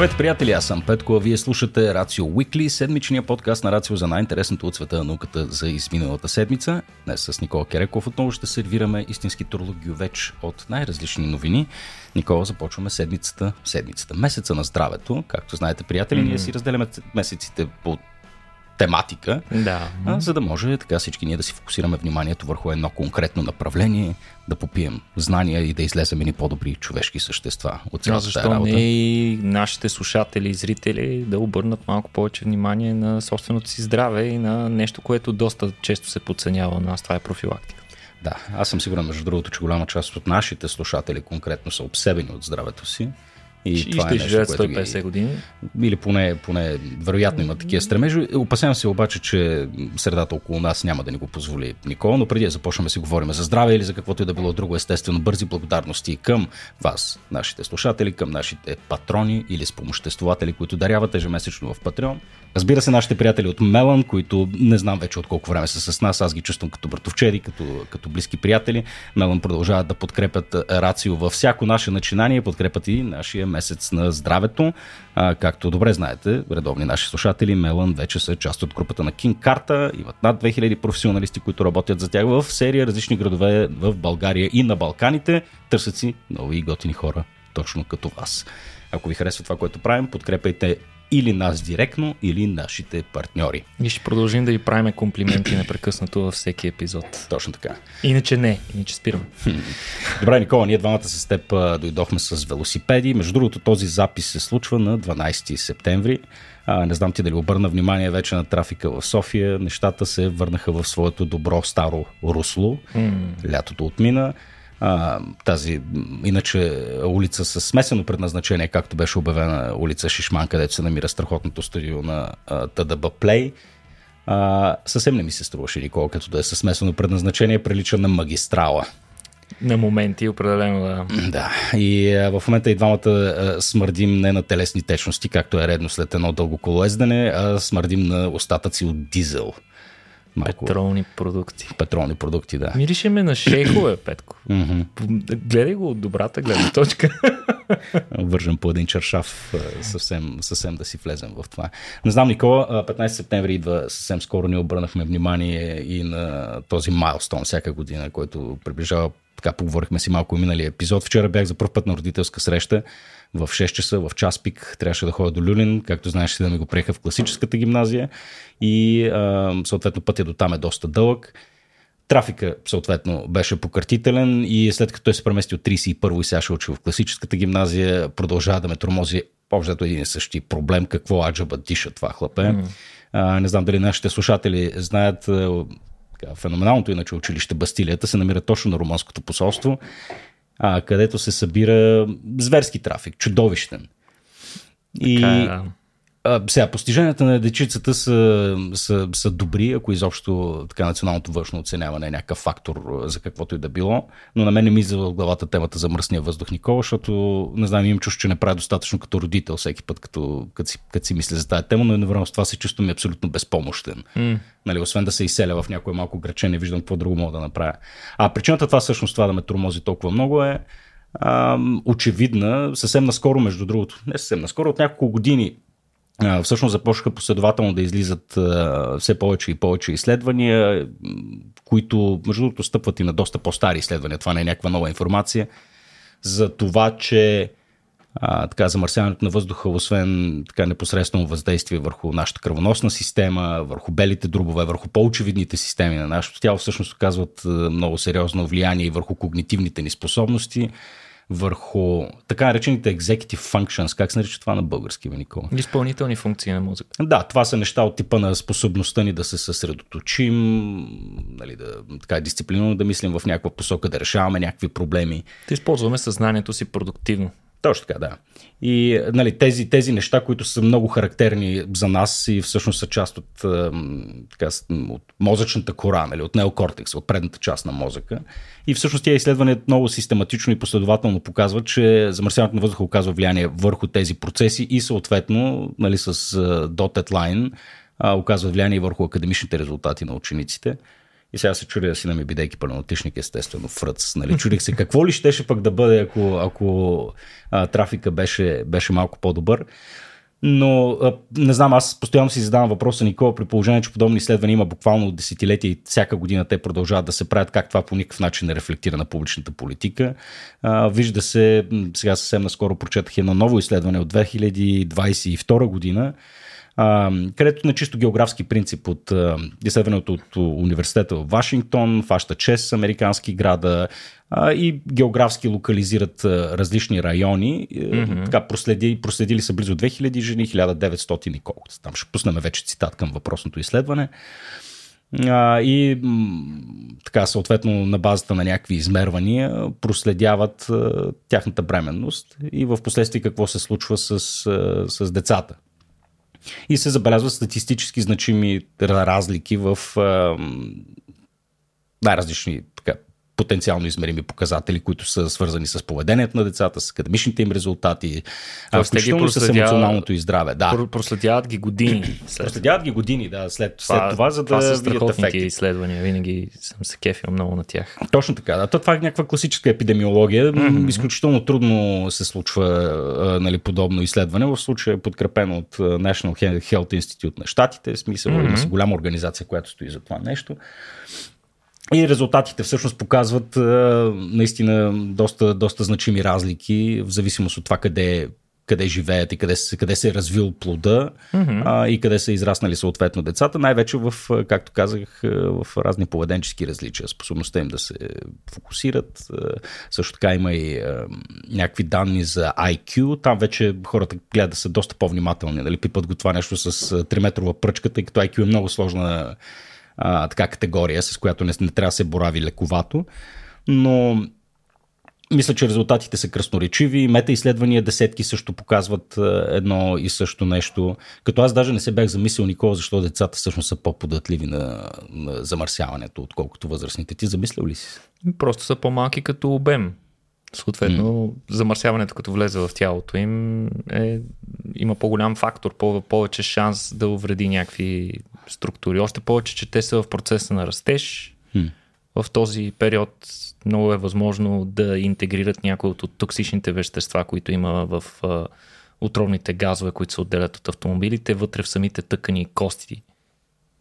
Здравейте, приятели! Аз съм Петко, а вие слушате Рацио Уикли, седмичния подкаст на Рацио за най-интересното от света на науката за изминалата седмица. Днес с Никола Кереков отново ще сервираме истински турлогиовеч от най-различни новини. Никола, започваме седмицата, седмицата, месеца на здравето. Както знаете, приятели, mm-hmm. ние си разделяме месеците по тематика, да. а, за да може така всички ние да си фокусираме вниманието върху едно конкретно направление, да попием знания и да излезем ни по-добри човешки същества от цялата защо работа. не и нашите слушатели и зрители да обърнат малко повече внимание на собственото си здраве и на нещо, което доста често се подценява у нас. Това е профилактика. Да, аз съм сигурен, между другото, че голяма част от нашите слушатели конкретно са обсебени от здравето си. И, и това ще е нещо, живеят 150 ги... години. Или поне, поне вероятно има такива стремежи. Опасявам се обаче, че средата около нас няма да ни го позволи Никола, но преди да започнем да си говорим за здраве или за каквото и да било друго, естествено, бързи благодарности към вас, нашите слушатели, към нашите патрони или спомоществователи, които даряват ежемесечно в Патреон. Разбира се, нашите приятели от Мелан, които не знам вече от колко време са с нас, аз ги чувствам като братовчеди, като, като близки приятели. Мелан продължават да подкрепят Рацио във всяко наше начинание, подкрепят и нашия месец на здравето. А, както добре знаете, редовни наши слушатели, Мелан вече са част от групата на King Карта, имат над 2000 професионалисти, които работят за тях в серия различни градове в България и на Балканите. Търсят си нови и готини хора, точно като вас. Ако ви харесва това, което правим, подкрепайте или нас директно, или нашите партньори. И ще продължим да ви правим комплименти непрекъснато във всеки епизод. Точно така. Иначе не, иначе спираме. Добре, Никола, ние двамата с теб дойдохме с велосипеди. Между другото, този запис се случва на 12 септември. А, не знам ти дали обърна внимание вече на трафика в София. Нещата се върнаха в своето добро старо русло. Mm. Лятото отмина а, тази, иначе улица с смесено предназначение, както беше обявена улица Шишман, където се намира страхотното студио на а, ТДБ Play. А, съвсем не ми се струваше Никола, като да е със смесено предназначение, прилича на магистрала. На моменти, определено, да. Да, и а, в момента и двамата а, смърдим не на телесни течности, както е редно след едно дълго колоездене, а смърдим на остатъци от дизел. Малко... Петролни продукти. Петролни продукти, да. Мирише ме на шейхове, Петко. Гледай го от добрата гледна точка. Вържен по един чершав, съвсем, съвсем да си влезем в това. Не знам, Никола, 15 септември идва съвсем скоро, ни обърнахме внимание и на този майлстон всяка година, който приближава така поговорихме си малко и миналия епизод. Вчера бях за първ път на родителска среща в 6 часа, в час пик. Трябваше да ходя до Люлин, както знаеш, да ми го приеха в класическата гимназия и а, съответно пътя до там е доста дълъг. Трафика, съответно, беше пократителен и след като той се премести от 31 и сега ще учи в класическата гимназия, продължава да ме тормози общо един и същи проблем, какво аджаба диша това хлапе. Mm. А, не знам дали нашите слушатели знаят, феноменалното иначе училище Бастилията се намира точно на румънското посолство, а, където се събира зверски трафик, чудовищен. И така, е, да. А, сега, постиженията на дечицата са, са, са добри, ако изобщо така националното външно оценяване е някакъв фактор за каквото и да било, но на мен не ми в главата темата за мръсния въздух Никола, защото не знам, имам чувство, че не прави достатъчно като родител всеки път, като, като, си, като си мисля за тази тема, но едновременно с това се чувствам и абсолютно безпомощен. Mm. Нали, освен да се изселя в някое малко граче, не виждам какво друго мога да направя. А причината това всъщност това да ме тормози толкова много е а, очевидна. Съвсем наскоро, между другото, не съвсем наскоро, от няколко години всъщност започнаха последователно да излизат все повече и повече изследвания, които между другото стъпват и на доста по-стари изследвания. Това не е някаква нова информация. За това, че а, така, замърсяването на въздуха, освен така непосредствено въздействие върху нашата кръвоносна система, върху белите дробове, върху по-очевидните системи на нашето тяло, всъщност оказват много сериозно влияние и върху когнитивните ни способности върху така наречените executive functions. Как се нарича това на български, Никола? Изпълнителни функции на мозъка. Да, това са неща от типа на способността ни да се съсредоточим, нали, да, така дисциплинирано да мислим в някаква посока, да решаваме някакви проблеми. Да използваме съзнанието си продуктивно. Точно така, да. И нали, тези, тези неща, които са много характерни за нас и всъщност са част от, така, от мозъчната кора, нали, от неокортекса, от предната част на мозъка. И всъщност тия изследвания много систематично и последователно показват, че замърсяването на въздуха оказва влияние върху тези процеси и съответно нали, с dotted line оказва влияние върху академичните резултати на учениците. И сега се чудя си ми, бидейки палеонотичник, естествено, фръц. Нали? Чудих се какво ли щеше пък да бъде, ако, ако а, трафика беше, беше малко по-добър. Но а, не знам, аз постоянно си задавам въпроса, Никола, при положение, че подобни изследвания има буквално десетилетия и всяка година те продължават да се правят, как това по никакъв начин не рефлектира на публичната политика. А, вижда се, сега съвсем наскоро прочетах едно ново изследване от 2022 година, където на чисто географски принцип от изследването от университета в Вашингтон, фаща 6 американски града а, и географски локализират а, различни райони. Mm-hmm. Така проследи, проследили са близо 2000 жени, 1900 и колко. Там ще пуснем вече цитат към въпросното изследване. А, и така, съответно, на базата на някакви измервания проследяват а, тяхната бременност и в последствие какво се случва с, а, с децата, и се забелязват статистически значими разлики в най-различни така, потенциално измерими показатели, които са свързани с поведението на децата, с академичните им резултати, а, включително с емоционалното и здраве. Да. Проследяват ги години. След. Проследяват ги години, да, след това, след това за да това са видят ефекти. изследвания, винаги съм се кефил много на тях. Точно така, да. То, това е някаква класическа епидемиология. Mm-hmm. Изключително трудно се случва нали, подобно изследване. В случая е подкрепено от National Health Institute на щатите. Смисъл, mm-hmm. има си голяма организация, която стои за това нещо. И резултатите всъщност показват наистина доста, доста значими разлики в зависимост от това къде, къде живеят и къде, къде се е развил плода mm-hmm. а, и къде са израснали съответно децата. Най-вече в, както казах, в разни поведенчески различия. Способността им да се фокусират. Също така има и а, някакви данни за IQ. Там вече хората гледат да са доста по-внимателни. Нали? Пипат го това нещо с 3-метрова пръчка, тъй като IQ е много сложна а, така категория, с която не, не трябва да се борави лековато. Но мисля, че резултатите са красноречиви. Мета изследвания десетки също показват едно и също нещо. Като аз даже не се бях замислил никога, защо децата всъщност са по-податливи на, на замърсяването, отколкото възрастните. Ти замислял ли си? Просто са по-малки като обем. Съответно, mm. замърсяването като влезе в тялото им е, има по-голям фактор, повече шанс да увреди някакви структури. Още повече, че те са в процеса на растеж. В този период много е възможно да интегрират някои от токсичните вещества, които има в а, отровните газове, които се отделят от автомобилите, вътре в самите тъкани и кости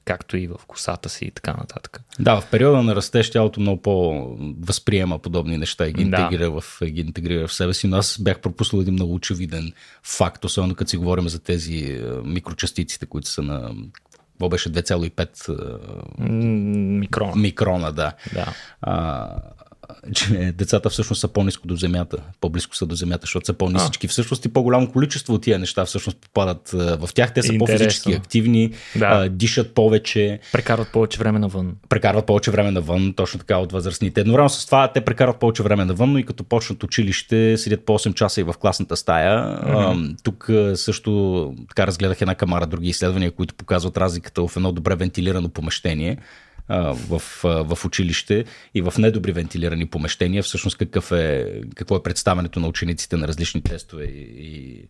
както и в косата си и така нататък. Да, в периода на растеж тялото много по-възприема подобни неща и ги интегрира, да. в, ги интегрира в себе си. Но аз бях пропуснал един много очевиден факт, особено като си говорим за тези микрочастиците, които са на какво беше 2,5 микрона. Микрона, да. да. А, че децата всъщност са по-низко до земята, по-близко са до земята, защото са по-нисички. А. Всъщност и по-голямо количество от тия неща всъщност попадат в тях. Те са Интересно. по-физически активни, да. дишат повече. Прекарват повече време навън. Прекарват повече време навън, точно така от възрастните. Едновременно с това те прекарват повече време навън, но и като почнат училище, седят по 8 часа и в класната стая. Mm-hmm. Тук също така разгледах една камара други изследвания, които показват разликата в едно добре вентилирано помещение в, в училище и в недобри вентилирани помещения, всъщност какъв е, какво е представенето на учениците на различни тестове. И, и,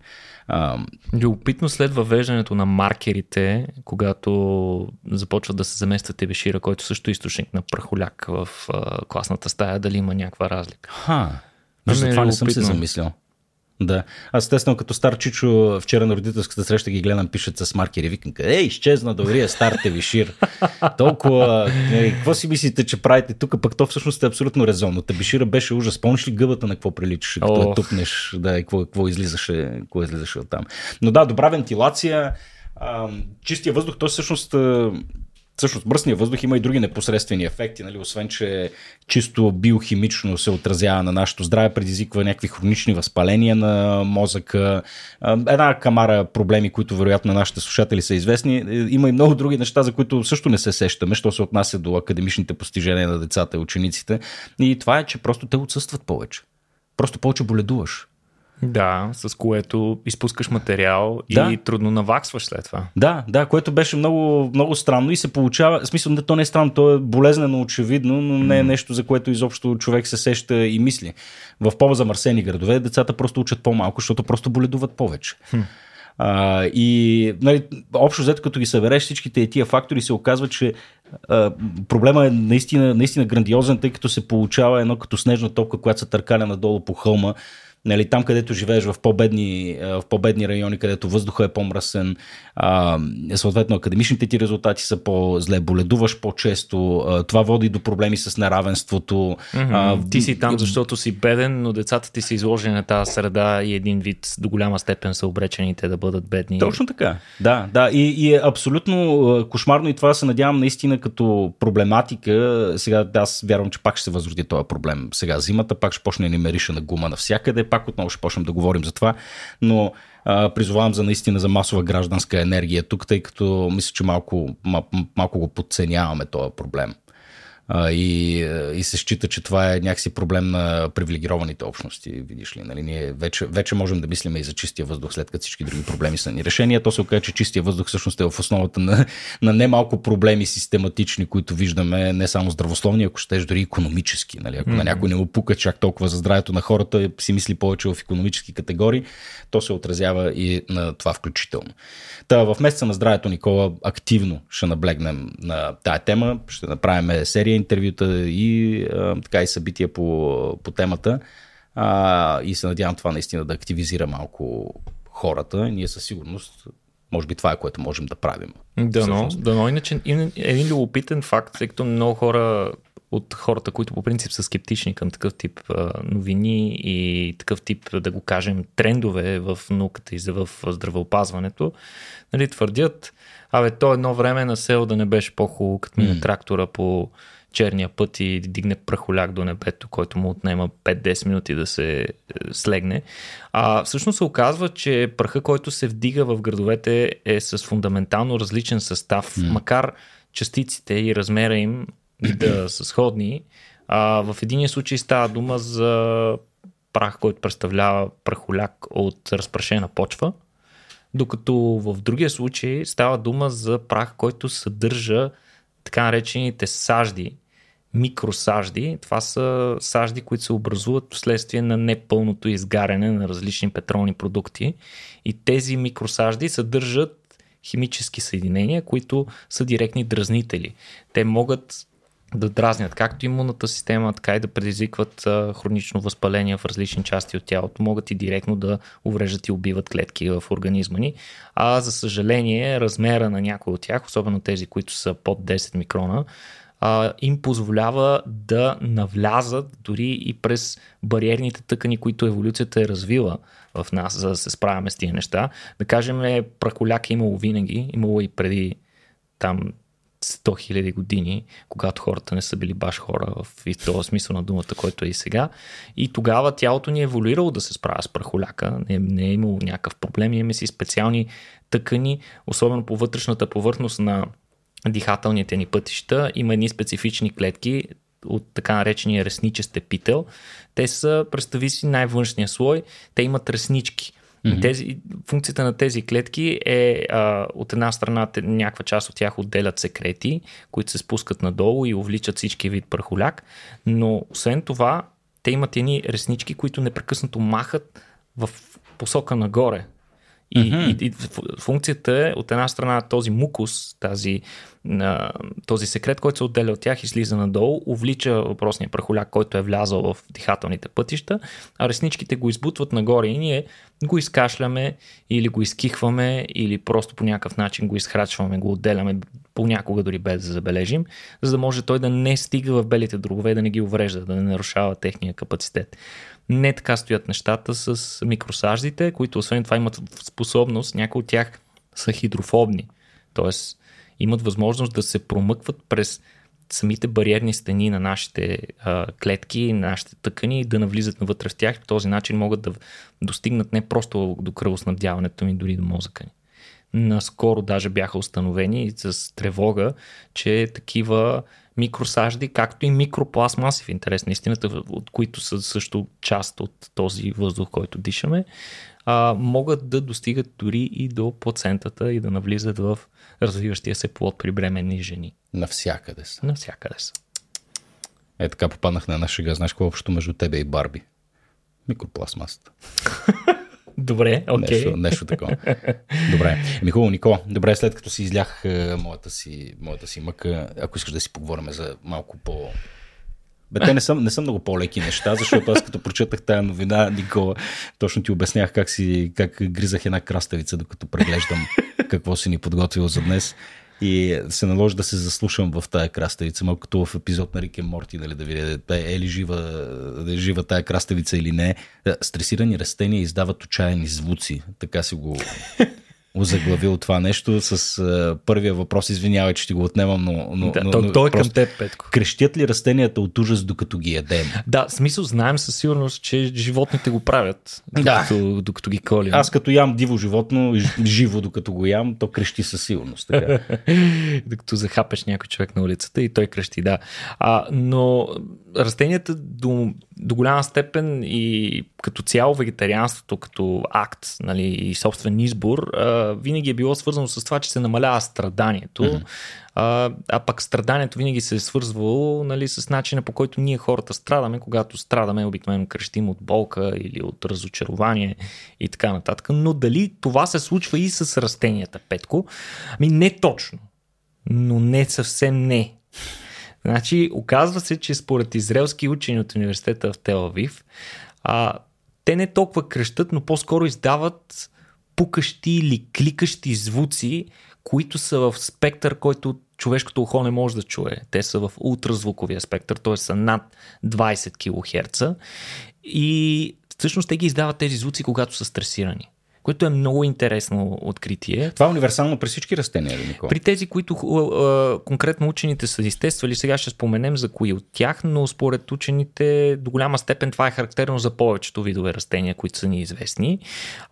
а... Любопитно след въвеждането на маркерите, когато започват да се заместват тебешира, който също е източник на прахоляк в а, класната стая, дали има някаква разлика. Ха, Вижда, ами, това не съм се замислял. Да. Аз естествено като стар чичо вчера на родителската среща ги гледам, пишат с маркери. Викам, ей, изчезна добрия стар Тебишир. Толкова, е, какво си мислите, че правите тук, пък то всъщност е абсолютно резонно. Тебишира беше ужас. Помниш ли гъбата на какво приличаше, като oh. тупнеш, да, и какво, какво излизаше, какво излизаше от там. Но да, добра вентилация, чистия въздух, той всъщност Всъщност мръсния въздух има и други непосредствени ефекти, нали? освен че чисто биохимично се отразява на нашето здраве, предизвиква някакви хронични възпаления на мозъка, една камара проблеми, които вероятно на нашите слушатели са известни. Е, има и много други неща, за които също не се сещаме, що се отнася до академичните постижения на децата и учениците. И това е, че просто те отсъстват повече. Просто повече боледуваш. Да, с което изпускаш материал да. и трудно наваксваш след това. Да, да, което беше много, много странно и се получава, в смисъл, то не е странно, то е болезнено очевидно, но не е нещо, за което изобщо човек се сеща и мисли. В по-замърсени градове децата просто учат по-малко, защото просто боледуват повече. Хм. А, и нали, общо взето, като ги събереш всичките тия фактори, се оказва, че а, проблема е наистина, наистина грандиозен, тъй като се получава едно като снежна топка, която се търкаля надолу по хълма Нали, там, където живееш в по-бедни, в по-бедни райони, където въздуха е по-мръсен, а, съответно академичните ти резултати са по-зле, боледуваш по-често, а, това води до проблеми с неравенството. Mm-hmm. А, ти си там, защото си беден, но децата ти са изложени на тази среда и един вид до голяма степен са обречените да бъдат бедни. Точно така. Да, да. И, и е абсолютно кошмарно и това се надявам наистина като проблематика. Сега аз вярвам, че пак ще се възроди този проблем. Сега зимата пак ще почне да ни мериша на гума навсякъде пак отново ще почнем да говорим за това, но а, призовавам за наистина за масова гражданска енергия тук, тъй като мисля, че малко, мал, малко го подценяваме този проблем и, и се счита, че това е някакси проблем на привилегированите общности, видиш ли. Нали? Ние вече, вече можем да мислим и за чистия въздух, след като всички други проблеми са ни решения. То се оказа, че чистия въздух всъщност е в основата на, на немалко проблеми систематични, които виждаме не само здравословни, ако щеш дори економически. Нали? Ако mm-hmm. на някой не му пука чак толкова за здравето на хората, си мисли повече в економически категории, то се отразява и на това включително. Та, в месеца на здравето, Никола, активно ще наблегнем на тая тема. Ще направим серия интервюта и, а, така, и събития по, по темата. А, и се надявам това наистина да активизира малко хората. Ние със сигурност може би това е което можем да правим. Дано, дано. Иначе един любопитен факт, тъй като много хора от хората, които по принцип са скептични към такъв тип новини и такъв тип, да го кажем, трендове в науката и в здравеопазването, нали, твърдят, абе, то едно време на село да не беше по-хубаво, като мине mm. трактора по черния път и дигне прахоляк до небето, който му отнема 5-10 минути да се е, слегне. А всъщност се оказва, че праха, който се вдига в градовете е с фундаментално различен състав, mm. макар частиците и размера им да са сходни. А, в единия случай става дума за прах, който представлява прахоляк от разпрашена почва, докато в другия случай става дума за прах, който съдържа така наречените сажди, микросажди. Това са сажди, които се образуват вследствие на непълното изгаряне на различни петролни продукти. И тези микросажди съдържат химически съединения, които са директни дразнители. Те могат да дразнят както имунната система, така и да предизвикват а, хронично възпаление в различни части от тялото, могат и директно да увреждат и убиват клетки в организма ни. А за съжаление, размера на някои от тях, особено тези, които са под 10 микрона, а, им позволява да навлязат дори и през бариерните тъкани, които еволюцията е развила в нас, за да се справяме с тия неща. Да кажем, праколяк е имало винаги, имало и преди там 100 хиляди години, когато хората не са били баш хора в този смисъл на думата, който е и сега. И тогава тялото ни е еволюирало да се справя с прахоляка. Не, не е имало някакъв проблем. Имаме си специални тъкани, особено по вътрешната повърхност на дихателните ни пътища. Има едни специфични клетки от така наречения ресничест епител. Те са, представи си най-външния слой, те имат реснички. Mm-hmm. Тези, функцията на тези клетки е а, от една страна някаква част от тях отделят секрети, които се спускат надолу и увличат всички вид прахоляк, но освен това те имат едни реснички, които непрекъснато махат в посока нагоре. И, mm-hmm. и, и функцията е от една страна този мукус, тази, а, този секрет, който се отделя от тях и слиза надолу, увлича въпросния прахоляк, който е влязал в дихателните пътища, а ресничките го избутват нагоре и ние го изкашляме или го изкихваме или просто по някакъв начин го изхрачваме, го отделяме понякога дори без да забележим, за да може той да не стига в белите дробове, да не ги уврежда, да не нарушава техния капацитет. Не така стоят нещата с микросаждите, които освен това имат способност, някои от тях са хидрофобни, т.е. имат възможност да се промъкват през самите бариерни стени на нашите а, клетки, на нашите тъкани и да навлизат навътре в тях. По този начин могат да достигнат не просто до кръвоснабдяването ми, дори до мозъка ни. Наскоро даже бяха установени с тревога, че такива микросажди, както и микропластмаси в интерес на истината, от които са също част от този въздух, който дишаме, а, могат да достигат дори и до плацентата и да навлизат в развиващия се плод при бременни жени. Навсякъде са. Навсякъде са. Е, така попаднах на една шега. Знаеш какво е общо между тебе и Барби? Микропластмасата. Добре, окей. Нещо, нещо такова. Добре. Еми хубаво, Никола. Добре, след като си излях е, моята си, моята си мъка, ако искаш да си поговорим за малко по... Бе, те не са, не са много по-леки неща, защото аз като прочетах тая новина, Никола, точно ти обяснях как, си, как гризах една краставица, докато преглеждам какво си ни подготвил за днес. И се наложи да се заслушам в тая краставица, малко като в епизод на Рике Морти, нали, да видя е ли жива, е жива тая краставица или не. Стресирани растения издават отчаяни звуци, така си го озаглавил това нещо с uh, първия въпрос. Извинявай, че ти го отнемам, но. но, да, но, то, той е към теб, Петко. Крещят ли растенията от ужас, докато ги ядем? Да, смисъл знаем със сигурност, че животните го правят, докато, да. докато ги колим. Аз като ям диво животно, живо докато го ям, то крещи със сигурност. Така. докато захапеш някой човек на улицата и той крещи, да. А, но растенията до, до голяма степен и като цяло вегетарианството като акт нали, и собствен избор а, винаги е било свързано с това, че се намалява страданието. Mm-hmm. А, а пък страданието винаги се е свързвало нали, с начина по който ние хората страдаме. Когато страдаме, обикновено крещим от болка или от разочарование и така нататък. Но дали това се случва и с растенията, Петко? Ами не точно. Но не съвсем не. Значи, оказва се, че според израелски учени от университета в Телавив, а, те не толкова кръщат, но по-скоро издават пукащи или кликащи звуци, които са в спектър, който човешкото ухо не може да чуе. Те са в ултразвуковия спектър, т.е. са над 20 кГц и всъщност те ги издават тези звуци, когато са стресирани което е много интересно откритие. Това е универсално при всички растения, ли, Никола? При тези, които а, конкретно учените са изтествали, сега ще споменем за кои от тях, но според учените до голяма степен това е характерно за повечето видове растения, които са ни известни.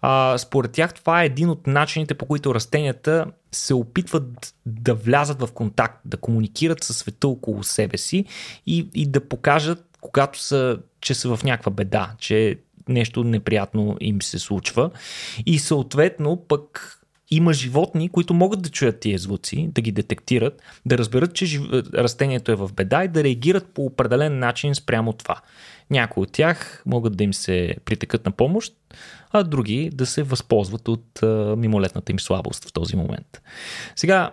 А, според тях това е един от начините, по които растенията се опитват да влязат в контакт, да комуникират със света около себе си и, и да покажат, когато са, че са в някаква беда, че нещо неприятно им се случва. И съответно пък има животни, които могат да чуят тия звуци, да ги детектират, да разберат, че жив... растението е в беда и да реагират по определен начин спрямо това. Някои от тях могат да им се притекат на помощ, а други да се възползват от а, мимолетната им слабост в този момент. Сега,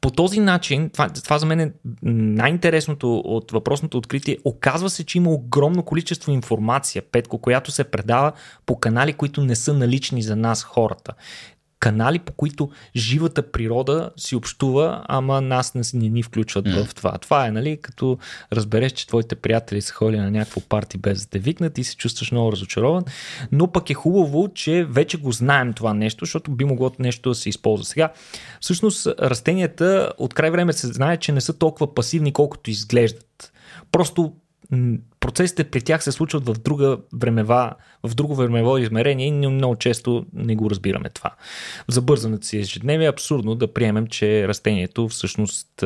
по този начин, това, това за мен е най-интересното от въпросното откритие, оказва се, че има огромно количество информация, Петко, която се предава по канали, които не са налични за нас хората канали, по които живата природа си общува, ама нас не, не ни включват mm. в това. Това е, нали, като разбереш, че твоите приятели са ходили на някакво парти без да те викнат и се чувстваш много разочарован, но пък е хубаво, че вече го знаем това нещо, защото би могло нещо да се използва. Сега, всъщност, растенията от край време се знае, че не са толкова пасивни, колкото изглеждат. Просто процесите при тях се случват в друга времева, в друго времево измерение и много често не го разбираме това. В забързаната си ежедневие е абсурдно да приемем, че растението всъщност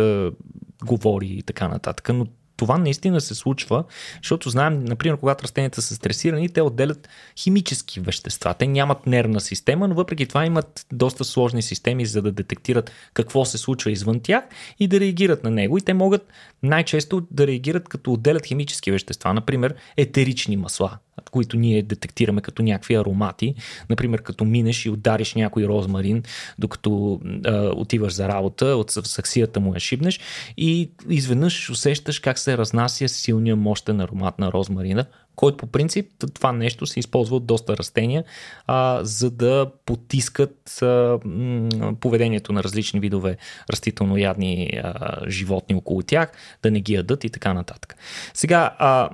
говори и така нататък, но това наистина се случва, защото знаем, например, когато растенията са стресирани, те отделят химически вещества. Те нямат нервна система, но въпреки това имат доста сложни системи, за да детектират какво се случва извън тях и да реагират на него. И те могат най-често да реагират като отделят химически вещества, например етерични масла които ние детектираме като някакви аромати. Например, като минеш и удариш някой розмарин, докато а, отиваш за работа, от саксията му я шибнеш и изведнъж усещаш как се разнася силния мощен аромат на розмарина, който по принцип това нещо се използва от доста растения, а, за да потискат а, м, поведението на различни видове растителноядни а, животни около тях, да не ги ядат и така нататък. Сега, а,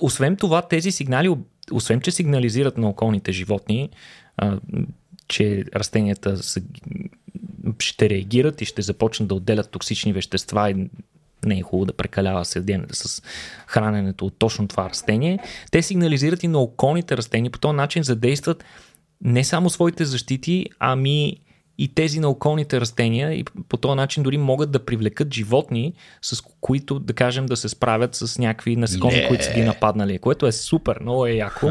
освен това, тези сигнали, освен че сигнализират на околните животни, а, че растенията са, ще реагират и ще започнат да отделят токсични вещества и не е хубаво да прекалява с храненето от точно това растение. Те сигнализират и на околните растения, по този начин задействат не само своите защити, ами и тези на околните растения и по този начин дори могат да привлекат животни, с които, да кажем, да се справят с някакви насекоми, които са ги нападнали, което е супер, много е яко.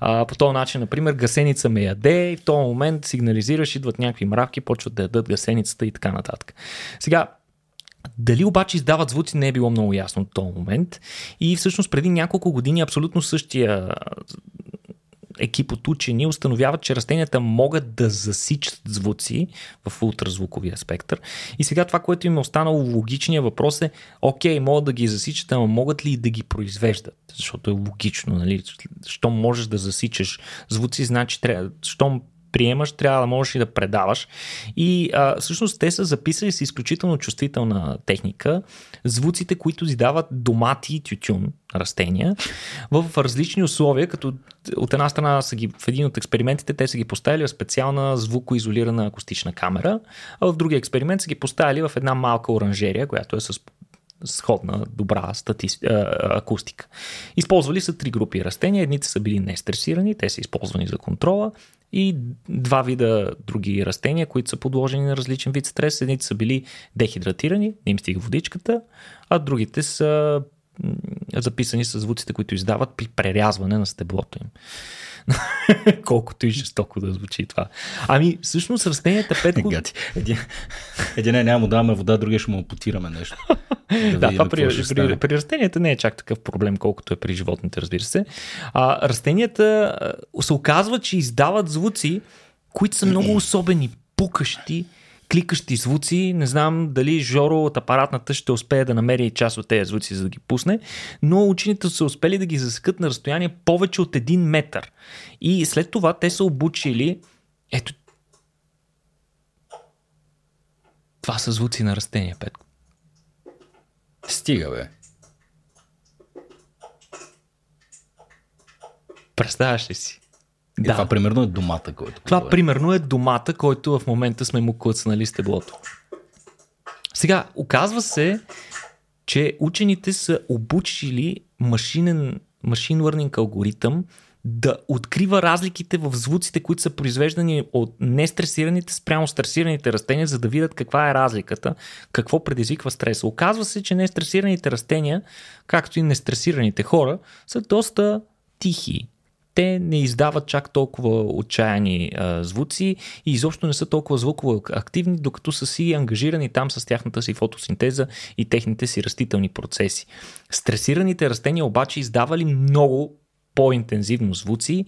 А, по този начин, например, гасеница ме яде и в този момент сигнализираш, идват някакви мравки, почват да ядат гасеницата и така нататък. Сега, дали обаче издават звуци не е било много ясно в този момент и всъщност преди няколко години абсолютно същия екип от учени установяват, че растенията могат да засичат звуци в ултразвуковия спектър. И сега това, което им е останало логичния въпрос е, окей, могат да ги засичат, ама могат ли да ги произвеждат? Защото е логично, нали? Щом можеш да засичаш звуци, значи трябва, щом приемаш, трябва да можеш и да предаваш. И а, всъщност те са записали с изключително чувствителна техника звуците, които издават домати и тютюн растения в различни условия, като от една страна са ги, в един от експериментите те са ги поставили в специална звукоизолирана акустична камера, а в другия експеримент са ги поставили в една малка оранжерия, която е с сходна, добра стати... акустика. Използвали са три групи растения. Едните са били нестресирани, те са използвани за контрола и два вида други растения, които са подложени на различен вид стрес. Едните са били дехидратирани, не им стига водичката, а другите са записани с звуците, които издават при прерязване на стеблото им. Колкото и жестоко да звучи това. Ами, всъщност растенията Петко... Гати. Един, един не, няма му даваме вода, другия ще му ампутираме нещо. Да, да това при, при, при растенията не е чак такъв проблем, колкото е при животните, разбира се. А, растенията се оказва, че издават звуци, които са много особени, пукащи, кликащи звуци. Не знам дали Жоро от апаратната ще успее да намери част от тези звуци, за да ги пусне, но учените са успели да ги засекат на разстояние повече от един метър. И след това те са обучили. Ето. Това са звуци на растения, Петко. Стига, бе. Представяш ли си? И да. Това примерно е домата, който. Това е. примерно е домата, който в момента сме му клъцнали стеблото. Сега, оказва се, че учените са обучили машинен, машин learning алгоритъм да открива разликите в звуците, които са произвеждани от нестресираните спрямо стресираните растения, за да видят каква е разликата, какво предизвиква стреса. Оказва се, че нестресираните растения, както и нестресираните хора, са доста тихи, те не издават чак толкова отчаяни а, звуци и изобщо не са толкова звуково активни, докато са си ангажирани там с тяхната си фотосинтеза и техните си растителни процеси. Стресираните растения обаче издавали много по-интензивно звуци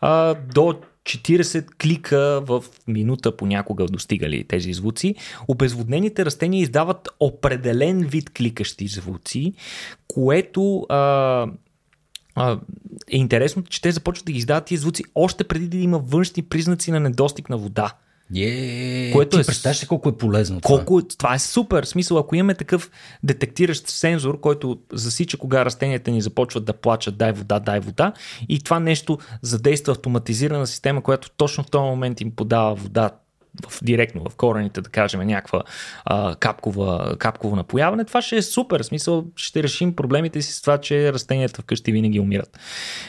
а, до 40 клика в минута понякога достигали тези звуци. Обезводнените растения издават определен вид кликащи звуци, което а, а, е интересно, че те започват да ги издават тези звуци още преди да има външни признаци на недостиг на вода. Yeah, което ти е, представяш ли колко е полезно колко, това? Това е супер. Смисъл, ако имаме такъв детектиращ сензор, който засича кога растенията ни започват да плачат, дай вода, дай вода, и това нещо задейства автоматизирана система, която точно в този момент им подава вода в, директно в корените, да кажем, някаква а, капкова, капково напояване, това ще е супер. В смисъл, ще решим проблемите си с това, че растенията вкъщи винаги умират.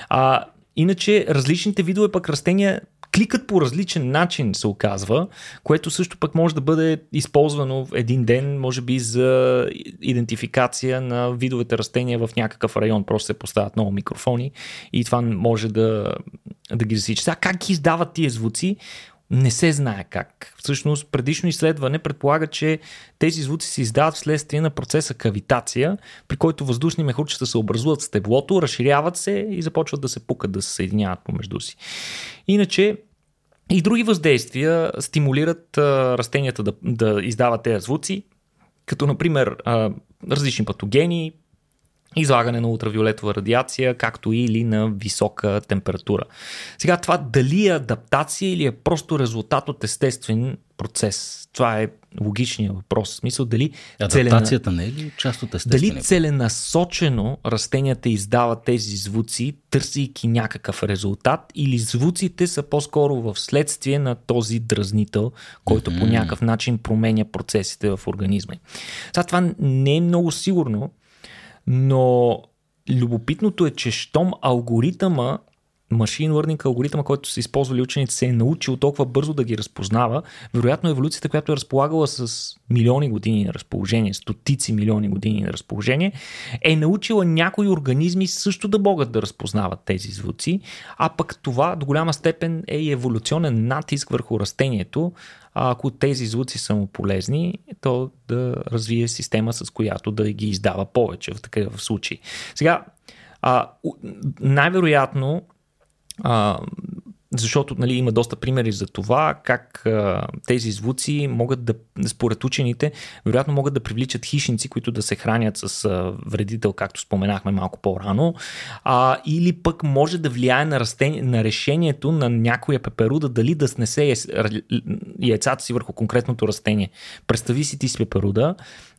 А, иначе, различните видове пък растения кликат по различен начин, се оказва, което също пък може да бъде използвано един ден, може би за идентификация на видовете растения в някакъв район. Просто се поставят много микрофони и това може да, да ги засича. Сега как ги издават тия звуци? Не се знае как. Всъщност, предишно изследване предполага, че тези звуци се издават вследствие на процеса кавитация, при който въздушни мехурчета се образуват в стеблото, разширяват се и започват да се пукат, да се съединяват помежду си. Иначе, и други въздействия стимулират а, растенията да, да издават тези звуци, като например а, различни патогени, излагане на ултравиолетова радиация, както или на висока температура. Сега това дали е адаптация или е просто резултат от естествен процес? Това е логичният въпрос. В смисъл дали Адаптацията целена... не е ли част от естествения Дали целенасочено растенията издават тези звуци, търсейки някакъв резултат или звуците са по-скоро в следствие на този дразнител, който mm-hmm. по някакъв начин променя процесите в организма. Сега това не е много сигурно, но любопитното е, че щом алгоритъма машин learning алгоритъма, който са използвали учените, се е научил толкова бързо да ги разпознава, вероятно еволюцията, която е разполагала с милиони години на разположение, стотици милиони години на разположение, е научила някои организми също да могат да разпознават тези звуци, а пък това до голяма степен е и еволюционен натиск върху растението, а ако тези звуци са му полезни, то да развие система, с която да ги издава повече в такъв случай. Сега, а, най-вероятно А, защото нали, има доста примери за това как а, тези звуци могат да, според учените, вероятно могат да привличат хищници, които да се хранят с а, вредител, както споменахме малко по-рано, а, или пък може да влияе на, растение, на решението на някоя пеперуда дали да снесе яйцата си върху конкретното растение. Представи си ти с пеперуда,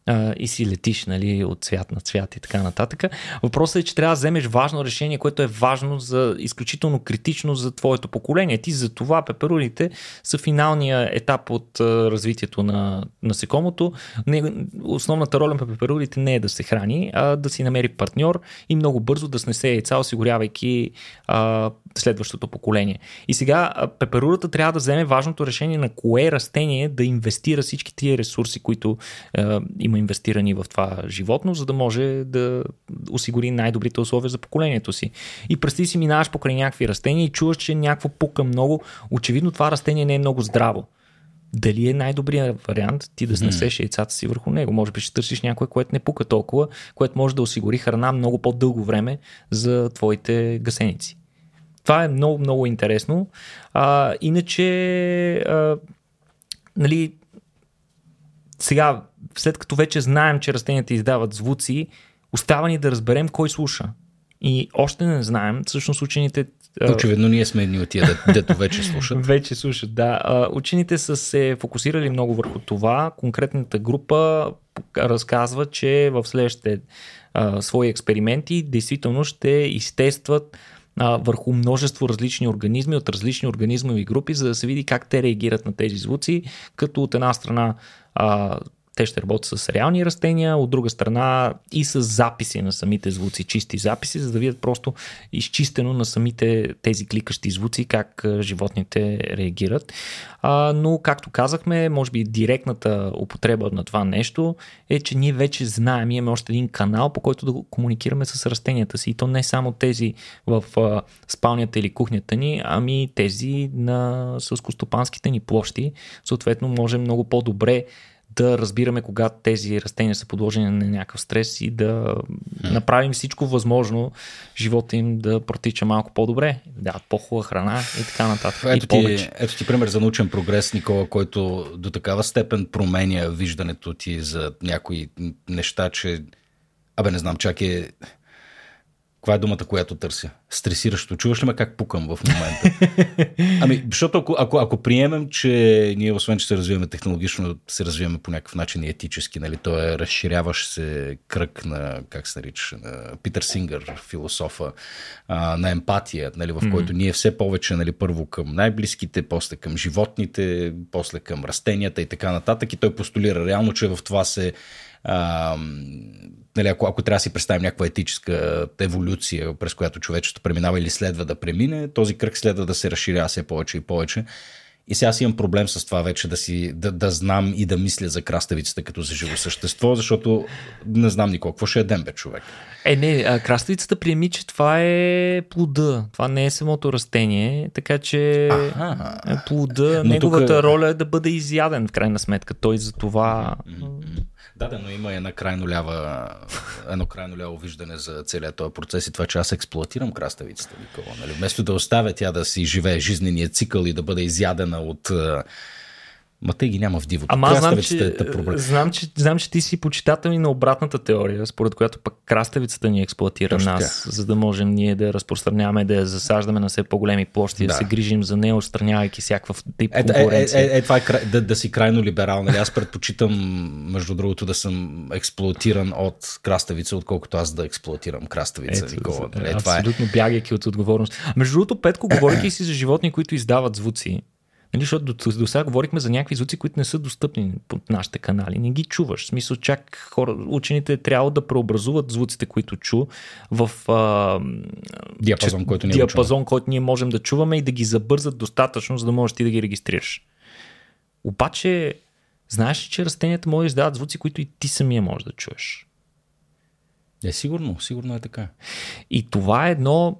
а, и си летиш нали, от цвят на цвят и така нататък. Въпросът е, че трябва да вземеш важно решение, което е важно за изключително критично за твоето поколение. Ти за това пеперулите са финалния етап от а, развитието на насекомото. Не, основната роля на пеперулите не е да се храни, а да си намери партньор и много бързо да снесе яйца, осигурявайки а, следващото поколение. И сега пеперурата трябва да вземе важното решение на кое растение да инвестира всички тия ресурси, които а, има има инвестирани в това животно, за да може да осигури най-добрите условия за поколението си. И представи си, минаваш покрай някакви растения и чуваш, че някакво пука много. Очевидно това растение не е много здраво. Дали е най-добрият вариант ти да снесеш яйцата си върху него? Може би ще търсиш някое, което не пука толкова, което може да осигури храна много по-дълго време за твоите гасеници. Това е много, много интересно. А, иначе, а, нали, сега след като вече знаем, че растенията издават звуци, остава ни да разберем кой слуша. И още не знаем, всъщност учените Очевидно ние сме едни от тия, дето вече слушат. вече слушат, да. Учените са се фокусирали много върху това. Конкретната група разказва, че в следващите а, свои експерименти действително ще изтестват а, върху множество различни организми от различни организмови групи, за да се види как те реагират на тези звуци, като от една страна а, те ще работят с реални растения, от друга страна и с записи на самите звуци, чисти записи, за да видят просто изчистено на самите тези кликащи звуци как животните реагират. А, но, както казахме, може би директната употреба на това нещо е, че ние вече знаем, имаме още един канал, по който да комуникираме с растенията си. И то не само тези в а, спалнята или кухнята ни, ами тези на сълскостопанските ни площи. Съответно, можем много по-добре да разбираме кога тези растения са подложени на някакъв стрес и да направим всичко възможно живота им да протича малко по-добре, да по-хубава храна и така нататък. Ето, и ти, ето ти пример за научен прогрес, Никола, който до такава степен променя виждането ти за някои неща, че Абе, не знам, чак е каква е думата, която търся? Стресиращо. Чуваш ли ме как пукам в момента? Ами, защото ако, ако, ако приемем, че ние освен, че се развиваме технологично, се развиваме по някакъв начин и етически, нали, то е разширяващ се кръг на, как се нарича, на Питър Сингър, философа, а, на емпатия, нали, в който mm-hmm. ние все повече, нали, първо към най-близките, после към животните, после към растенията и така нататък. И той постулира реално, че в това се а, нали, ако, ако трябва да си представим някаква етическа еволюция, през която човечеството преминава или следва да премине, този кръг следва да се разширява все повече и повече. И сега си имам проблем с това вече да, си, да, да знам и да мисля за краставицата като за живо същество, защото не знам никога. Какво ще е ден, бе, човек? Е, не, краставицата приеми, че това е плода. Това не е самото растение, така че Аха. плода, Но неговата тук... роля е да бъде изяден в крайна сметка. Той за това... Да, да, но има една крайно лява, едно крайно ляво виждане за целият този процес и това, че аз експлуатирам краставицата Никола. Нали? Вместо да оставя тя да си живее жизнения цикъл и да бъде изядена от Ма те ги няма в дивото. Ама знам, че, е знам, че, знам, че ти си почитател и на обратната теория, според която пък краставицата ни експлуатира Точно нас, така. за да можем ние да я разпространяваме, да я засаждаме на все по-големи площи, да, да се грижим за нея, отстранявайки всякакъв тип е, конкуренция. Е, е, е, е, това е да, да си крайно либерал. Нали? Аз предпочитам, между другото, да съм експлуатиран от краставица, отколкото аз да експлуатирам краставица. Ето, Никола, нали? абсолютно това е... бягайки от отговорност. Между другото, Петко, говоряки си за животни, които издават звуци, Нали, защото до, до сега говорихме за някакви звуци, които не са достъпни под нашите канали. Не ги чуваш. В смисъл, чак хора, учените трябва да преобразуват звуците, които чу в а, диапазон, че, който, ние диапазон който ние можем да чуваме и да ги забързат достатъчно, за да можеш ти да ги регистрираш. Обаче, знаеш ли, че растенията могат да издават звуци, които и ти самия можеш да чуеш? Е, сигурно, сигурно е така. И това е едно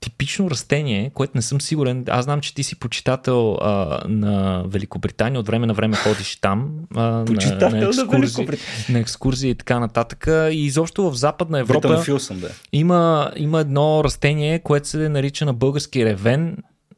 типично растение, което не съм сигурен. Аз знам, че ти си почитател а, на Великобритания, от време на време ходиш там. А, почитател на, на, екскурзии, на, на екскурзии и така нататък. И изобщо в Западна Европа съм, да. има, има едно растение, което се нарича на български ревен,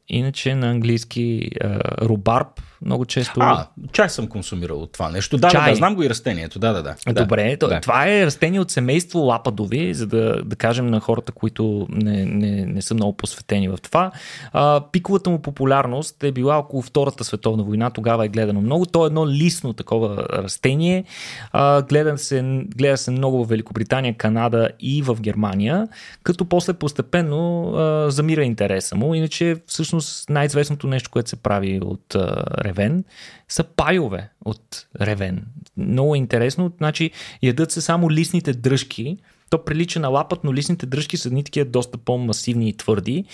иначе на английски а, рубарб много често. А, чай съм консумирал от това нещо. Да, чай. да, да, знам го и растението. Да, да, да. Добре, да. да. това е растение от семейство лападови, за да, да кажем на хората, които не, не, не са много посветени в това. А, пиковата му популярност е била около Втората световна война, тогава е гледано много. То е едно лисно такова растение. А, гледа, се, гледа се много в Великобритания, Канада и в Германия, като после постепенно а, замира интереса му. Иначе всъщност най-известното нещо, което се прави от а, ревен, са пайове от ревен. Много интересно. Значи, ядат се само листните дръжки. То прилича на лапът, но листните дръжки са едни такива доста по-масивни и твърди.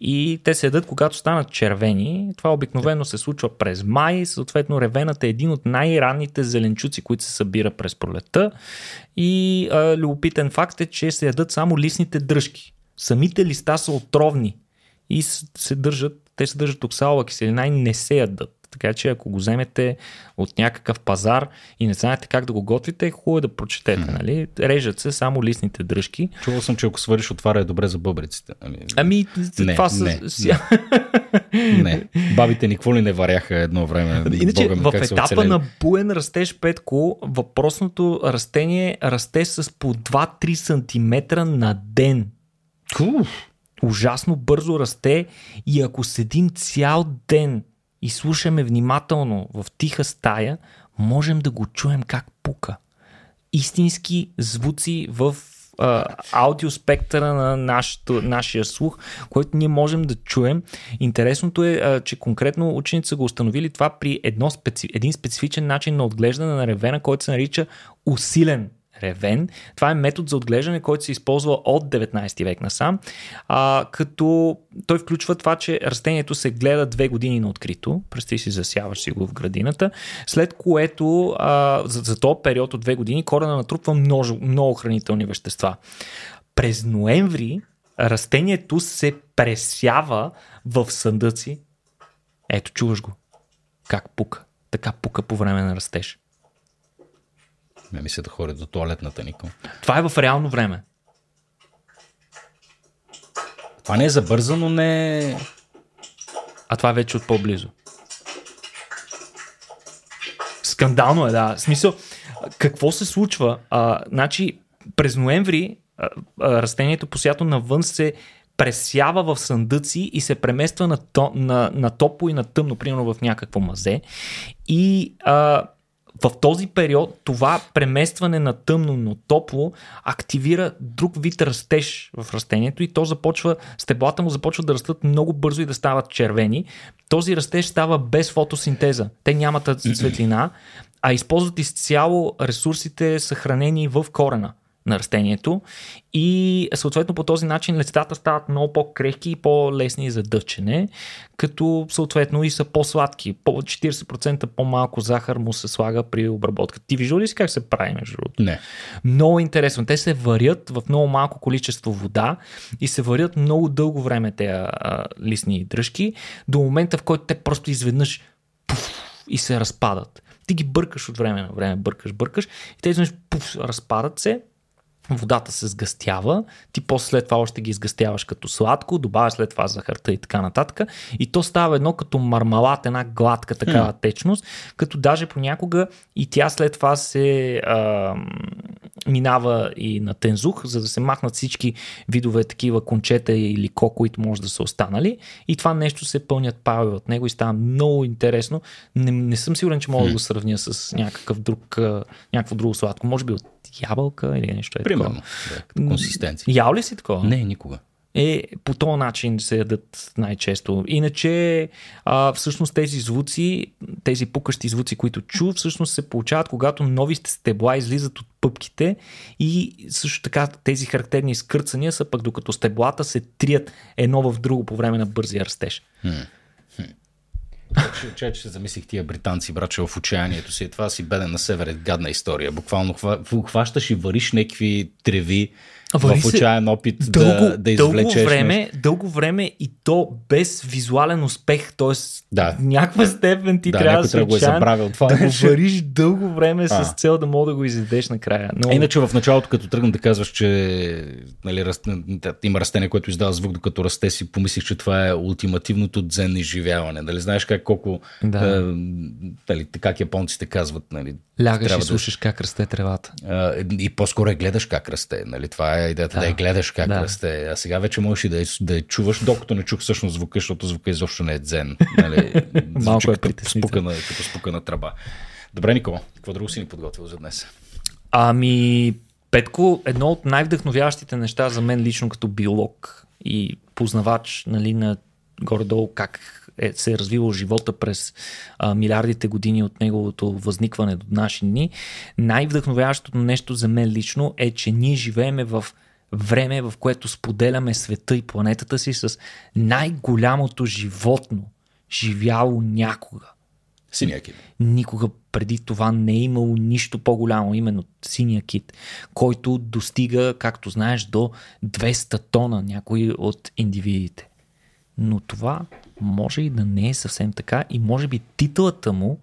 И те се ядат, когато станат червени. Това обикновено се случва през май. Съответно, ревената е един от най-ранните зеленчуци, които се събира през пролета. И а, любопитен факт е, че се ядат само листните дръжки. Самите листа са отровни и се държат, те се държат оксалова киселина и не се ядат. Така че ако го вземете от някакъв пазар и не знаете как да го готвите, е хубаво да прочетете. Mm-hmm. Нали? Режат се само листните дръжки. Чувал съм, че ако свариш отваря е добре за бъбриците. Ами, ами не, това са... Не, не. не. Бабите никво ли не варяха едно време? Иначе Бога ми, в етапа на буен растеж, Петко, въпросното растение расте с по 2-3 см на ден. Уф. Ужасно бързо расте и ако седим цял ден и слушаме внимателно в тиха стая, можем да го чуем как пука. Истински звуци в а, аудиоспектъра на нашото, нашия слух, който ние можем да чуем. Интересното е, а, че конкретно ученици са го установили това при едно специ... един специфичен начин на отглеждане на ревена, който се нарича усилен ревен. Това е метод за отглеждане, който се използва от 19 век насам, а, като той включва това, че растението се гледа две години на открито, представи си засяваш си го в градината, след което а, за, за този период от две години корена натрупва много, много хранителни вещества. През ноември растението се пресява в съндъци. Ето, чуваш го. Как пука. Така пука по време на растеж. Ме мисля да ходят до туалетната, Нико. Това е в реално време. Това не е забързано, не е... А това е вече от по-близо. Скандално е, да. В смисъл, какво се случва? А, значи, през ноември а, а, растението посято навън се пресява в съндъци и се премества на, то, на, на топло и на тъмно, примерно в някакво мазе. И а, в този период това преместване на тъмно, но топло активира друг вид растеж в растението и то започва, стеблата му започват да растат много бързо и да стават червени. Този растеж става без фотосинтеза. Те нямат светлина, а използват изцяло ресурсите съхранени в корена на растението и съответно по този начин листата стават много по-крехки и по-лесни за дъчене, като съответно и са по-сладки. По 40% по-малко захар му се слага при обработка. Ти виждал ли си как се прави между другото? Не. Много интересно. Те се варят в много малко количество вода и се варят много дълго време тези листни дръжки, до момента в който те просто изведнъж пуф, и се разпадат. Ти ги бъркаш от време на време, бъркаш, бъркаш и те изведнъж пуф, разпадат се водата се сгъстява, ти после след това още ги изгъстяваш като сладко, добавяш след това захарта и така нататък. И то става едно като мармалат, една гладка такава mm. течност, като даже понякога и тя след това се а, минава и на тензух, за да се махнат всички видове такива кончета или ко, които може да са останали. И това нещо се пълнят паве от него и става много интересно. Не, не съм сигурен, че мога mm. да го сравня с някакъв друг, някакво друго сладко. Може би от ябълка или нещо е Примерно, да, консистенция. Ял ли си такова? Не, никога. Е, по този начин се ядат най-често. Иначе, а, всъщност тези звуци, тези пукащи звуци, които чу, всъщност се получават, когато нови стебла излизат от пъпките и също така тези характерни изкърцания са пък докато стеблата се трият едно в друго по време на бързия растеж. Хм. Че, че се замислих тия британци, браче, в отчаянието си. Това си беден на север е гадна история. Буквално хващаш и вариш някакви треви Вари в отчаян опит дълго, да, да извлечеш дълго време, нещо. дълго време и то без визуален успех, т.е. Да. някаква степен ти Да, трябва да да го е забравил. Това да е го нещо. вариш дълго време А. с цел да мога да го изядеш накрая. Но... А Иначе в началото, като тръгна да казваш, че нали, има растение, което издава звук, докато расте, си помислих, че това е ултимативното дзен изживяване. Дали знаеш как колко, Да. е, нали, как японците казват, нали, Лягаш и слушаш как расте тревата. И по-скоро я гледаш как расте. Нали? Това е идеята да, Да. я гледаш как Да. расте. А сега вече можеш и да я, да я чуваш, докато не чух всъщност звука, защото звука изобщо не е дзен. Нали? Малко е като спукана, като спукана тръба. Добре, Никола, какво друго си ни подготвил за днес? Ами, Петко, едно от най-вдъхновяващите неща за мен лично като биолог и познавач нали, на горе-долу как е, се е развивал живота през а, милиардите години от неговото възникване до наши дни, най-вдъхновяващото нещо за мен лично е, че ние живееме в време, в което споделяме света и планетата си с най-голямото животно, живяло някога. Синия кит. Никога преди това не е имало нищо по-голямо, именно синия кит, който достига, както знаеш, до 200 тона някои от индивидите. Но това може и да не е съвсем така и може би титлата му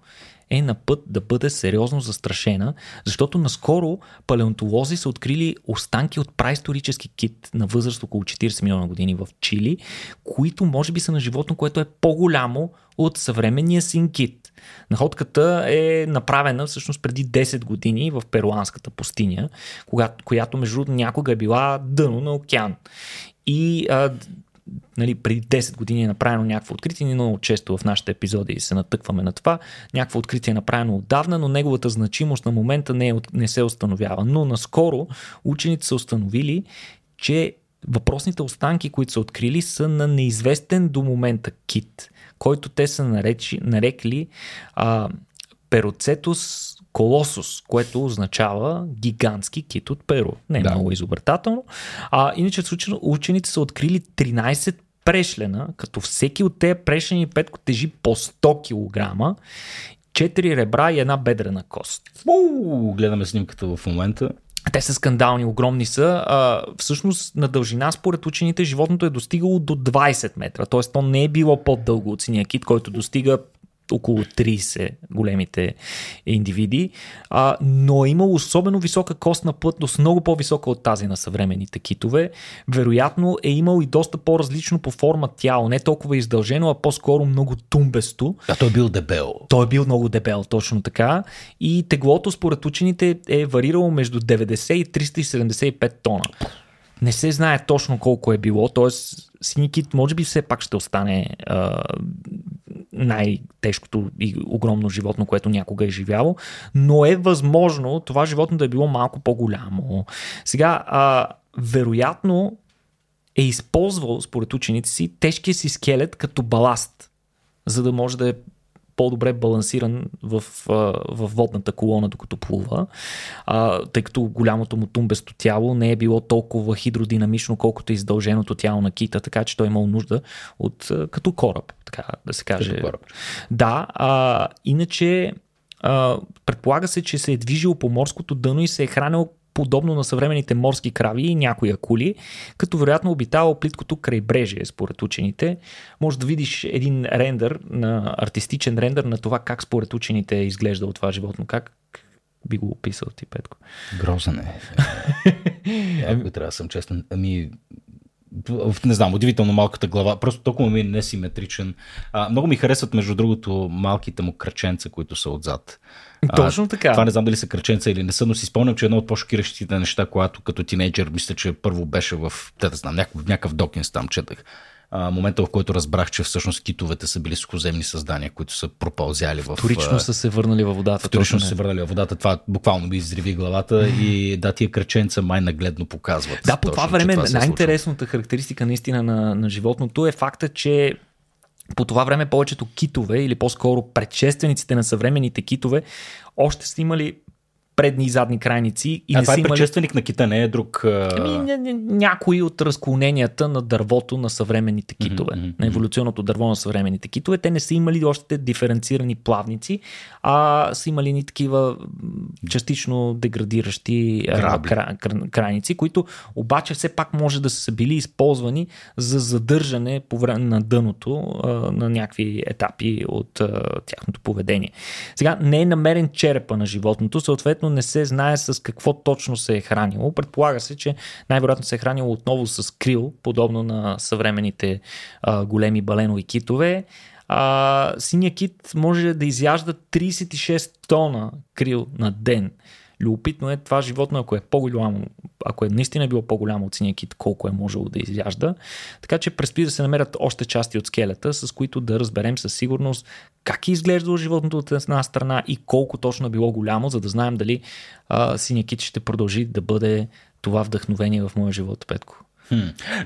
е на път да бъде сериозно застрашена, защото наскоро палеонтолози са открили останки от праисторически кит на възраст около 40 милиона години в Чили, които може би са на животно, което е по-голямо от съвременния син кит. Находката е направена всъщност преди 10 години в перуанската пустиня, която между някога е била дъно на океан. И а, нали, преди 10 години е направено някакво откритие, ние много често в нашите епизоди се натъкваме на това. Някакво откритие е направено отдавна, но неговата значимост на момента не, е, не се установява. Но наскоро учените са установили, че въпросните останки, които са открили, са на неизвестен до момента кит, който те са наречи, нарекли а, Пероцетус колосус, което означава гигантски кит от Перу. Не е Да. много изобретателно. А, иначе учените са открили 13 прешлена, като всеки от тези прешлени петко тежи по 100 кг, 4 ребра и една бедрена кост. Уу, гледаме снимката в момента. Те са скандални, огромни са. А, всъщност на дължина според учените животното е достигало до 20 метра, т.е. то не е било по-дълго от синия кит, който достига около 30 големите индивиди, а, но е имало особено висока костна плътност, много по-висока от тази на съвременните китове. Вероятно е имал и доста по-различно по форма тяло, не толкова издължено, а по-скоро много тумбесто. А той е бил дебел. Той е бил много дебел, точно така. И теглото според учените е варирало между 90 и 375 тона. Не се знае точно колко е било, т.е. синикит може би все пак ще остане а, най-тежкото и огромно животно, което някога е живяло, но е възможно това животно да е било малко по-голямо. Сега, а, вероятно е използвал, според учените си, тежкия си скелет като баласт, за да може да е по-добре балансиран в, в водната колона, докато плува, а, тъй като голямото му тумбесто тяло не е било толкова хидродинамично, колкото е издълженото тяло на кита, така че той е имал нужда от като кораб, така да се каже. Като кораб. Да, а, иначе а, предполага се, че се е движил по морското дъно и се е хранил подобно на съвременните морски крави и някои акули, като вероятно обитавал плиткото крайбрежие, според учените. Може да видиш един рендър, на, артистичен рендър на това как според учените е изглеждало това животно. Как би го описал ти, Петко? Грозен е. Ако трябва да съм честен. Ами, не знам, удивително малката глава, просто толкова ми е несиметричен. А, много ми харесват, между другото, малките му кръченца, които са отзад. Точно така. Това не знам дали са кръченца или не са, но си спомням, че едно от по-шокиращите неща, когато като тинейджър, мисля, че първо беше в, да, да знам, някакъв, някакъв Докинс там четах. А, момента, в който разбрах, че всъщност китовете са били сухоземни създания, които са пропълзяли в... Вторично са се върнали във водата. Вторично са се върнали във водата. Това буквално ми изриви главата и да, тия кръченца май нагледно показват. Да, по това точно, че време това е най-интересната характеристика наистина на, на животното е факта, че по това време повечето китове, или по-скоро предшествениците на съвременните китове, още са имали предни и задни крайници. И а не това е имали... предшественик на кита, не е друг... Ами, ня- ня- някои от разклоненията на дървото на съвременните китове, мгм, на еволюционното дърво на съвременните китове, те не са имали още диференцирани плавници, а са имали ни такива частично деградиращи Грабли. кра, кра, крайници, които обаче все пак може да са били използвани за задържане по време на дъното на някакви етапи от тяхното поведение. Сега не е намерен черепа на животното, съответно не се знае с какво точно се е хранило. Предполага се, че най-вероятно се е хранило отново с крил, подобно на съвременните а, големи баленови китове. А, синия кит може да изяжда 36 тона крил на ден. Любопитно е това животно, ако е по-голямо, ако е наистина било по-голямо от синия кит, колко е можело да изяжда. Така че предстои да се намерят още части от скелета, с които да разберем със сигурност как е изглеждало животното от една страна и колко точно е било голямо, за да знаем дали а, синия кит ще продължи да бъде това вдъхновение в моя живот, Петко. Хм.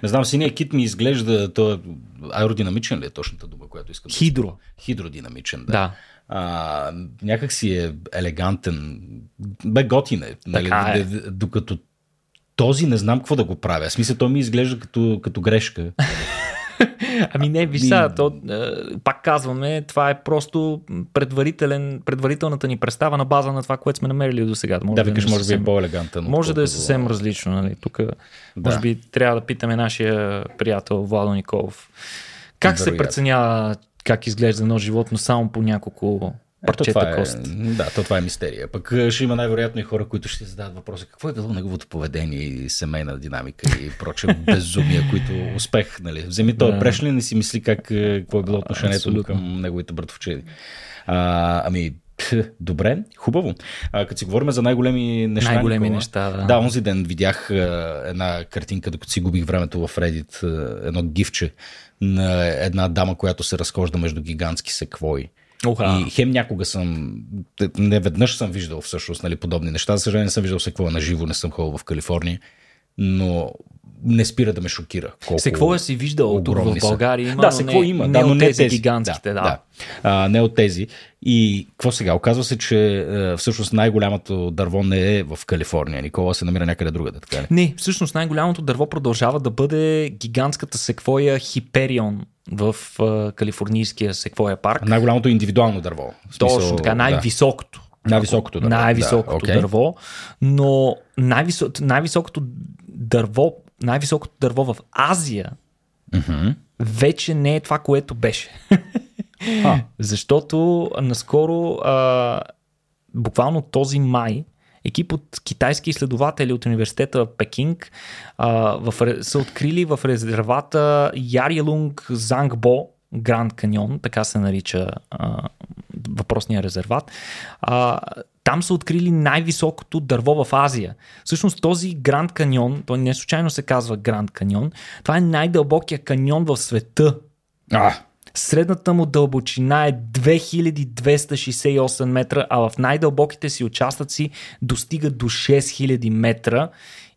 Не знам, синия кит ми изглежда, то е аеродинамичен ли е точната дума, която искам да Хидро. Хидродинамичен, да. Да. А, някак си е елегантен. Бе, готин е. Нали, е. Докато този не знам какво да го правя. В смисъл, той ми изглежда като, като грешка. Ами не, виж сега, то, е, пак казваме, това е просто предварителен, предварителната ни представа на база на това, което сме намерили до сега. да, викаш, не може би е по-елегантен. Може да е съвсем различно. Нали? Тук, може Да. би, трябва да питаме нашия приятел Владо Николов. Как се Вероятно. преценява как изглежда едно животно само по няколко парчета това е, кост? Да, то това е мистерия. Пък а, ще има най-вероятно и хора, които ще си зададат въпроса какво е било неговото поведение и семейна динамика и проче безумия, които успех, нали. Вземи той Да. прешлин и си мисли как, е, какво е било отношението му Абсолютно. към неговите братовчеди. А, ами, добре, хубаво. А, като си говорим за най-големи неща. Най-големи Никола, неща, да. Да, онзи ден видях а, една картинка, докато си губих времето в Reddit, а, едно гифче на една дама, която се разхожда между гигантски секвои. Оха. И хем някога съм, не веднъж съм виждал всъщност нали, подобни неща. За съжаление не съм виждал секвоя на живо, не съм ходил в Калифорния, но не спира да ме шокира. Колко С какво си виждал тук в. България? Има, да, но се какво не, има, не да, но не тези, тези гигантските. Да, да. А, не от тези. И какво сега? Оказва се, че е, всъщност най-голямото дърво не е в Калифорния. Никола се намира някъде другаде, така ли? Не, всъщност най-голямото дърво продължава да бъде гигантската секвоя Хиперион в а, калифорнийския секвоя парк. Най-голямото индивидуално дърво. Смисъл, Точно така, да. най-високото. Най-високото дърво. Най-високото да, окей. дърво, но най-висо, най-високото дърво, най-високото дърво в Азия Мгм. вече не е това, което беше. А. Защото наскоро, а, буквално този май, екип от китайски изследователи от университета в Пекинг а, в, са открили в резервата Ярилунг Зангбо, Гранд Каньон, така се нарича а, въпросния резерват. А, там са открили най-високото дърво в Азия. Всъщност този Гранд Каньон, той не случайно се казва Гранд Каньон, това е най-дълбокия каньон в света. А, Средната му дълбочина е 2268 метра, а в най-дълбоките си участъци достига до 6000 метра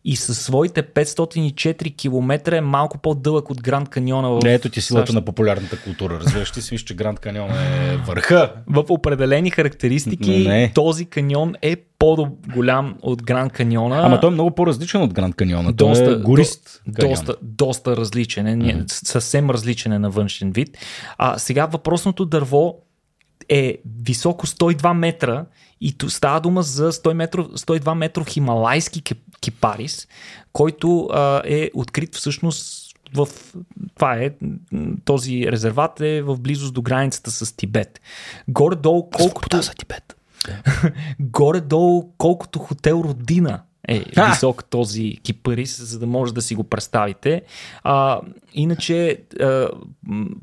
и със своите 504 км е малко по-дълъг от Гранд Каньона в Не, ето ти силата САЩ. на популярната култура. Разбираш, ти си мислиш, че Гранд Каньон е върха. В определени характеристики Не. този каньон е по-голям от Гранд Каньона. Ама той е много по-различен от Гранд Каньона. Той доста, е горист. до, доста, доста различен mm-hmm. съвсем различен е на външен вид. А сега въпросното дърво е високо 102 метра и става дума за 100 метров, 102 метров хималайски кипарис, който а, е открит всъщност в това е, този резерват е в близост до границата с Тибет. Горе-долу колкото... за Тибет. Горе-долу колкото хотел Родина е висок този кипарис, за да може да си го представите. А, иначе, а,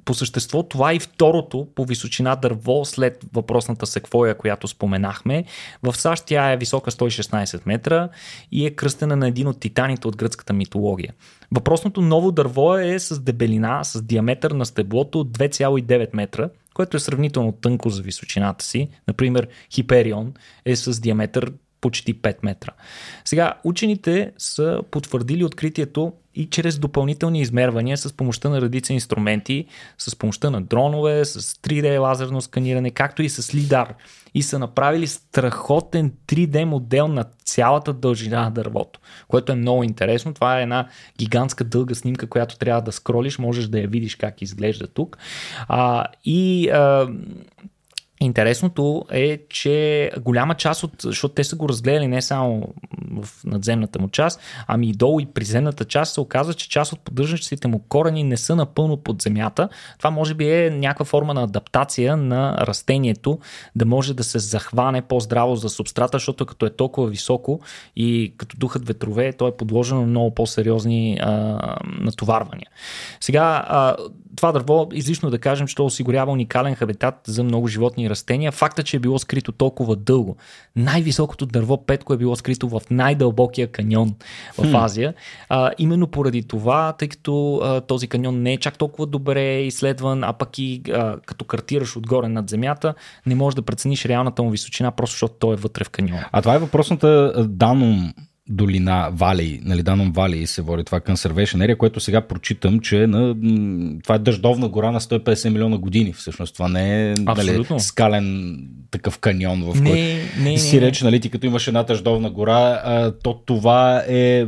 по същество, това е и второто по височина дърво след въпросната секвоя, която споменахме. В САЩ тя е висока 116 метра и е кръстена на един от титаните от гръцката митология. Въпросното ново дърво е с дебелина, с диаметър на стеблото от 2,9 метра, което е сравнително тънко за височината си. Например, Хиперион е с диаметър почти 5 метра. Сега, учените са потвърдили откритието и чрез допълнителни измервания с помощта на редица инструменти, с помощта на дронове, с 3D лазерно сканиране, както и с лидар. И са направили страхотен 3D модел на цялата дължина на дървото, което е много интересно. Това е една гигантска дълга снимка, която трябва да скролиш, можеш да я видиш как изглежда тук. А, и а, Интересното е, че голяма част от, защото те са го разгледали не само в надземната му част, ами и долу и приземната част, се оказва, че част от поддържащите му корени не са напълно под земята. Това може би е някаква форма на адаптация на растението, да може да се захване по-здраво за субстрата, защото като е толкова високо и като духат ветрове, то е подложено на много по-сериозни а, натоварвания. Сега, а, това дърво, излишно да кажем, че осигурява уникален хабитат за много животни и растения. Факта, че е било скрито толкова дълго. Най-високото дърво Петко е било скрито в най-дълбокия каньон в. Азия. А, именно поради това, тъй като а, този каньон не е чак толкова добре изследван, а пък и а, като картираш отгоре над земята, не можеш да прецениш реалната му височина, просто защото той е вътре в каньон. А това е въпросната Данум долина Вали, нали, Даном Вали се води това Conservation Area, което сега прочитам, че е на, това е дъждовна гора на 150 милиона години. Всъщност това не е нали, скален такъв каньон, в не, който не, си реч, нали, ти като имаш една дъждовна гора, а, то това е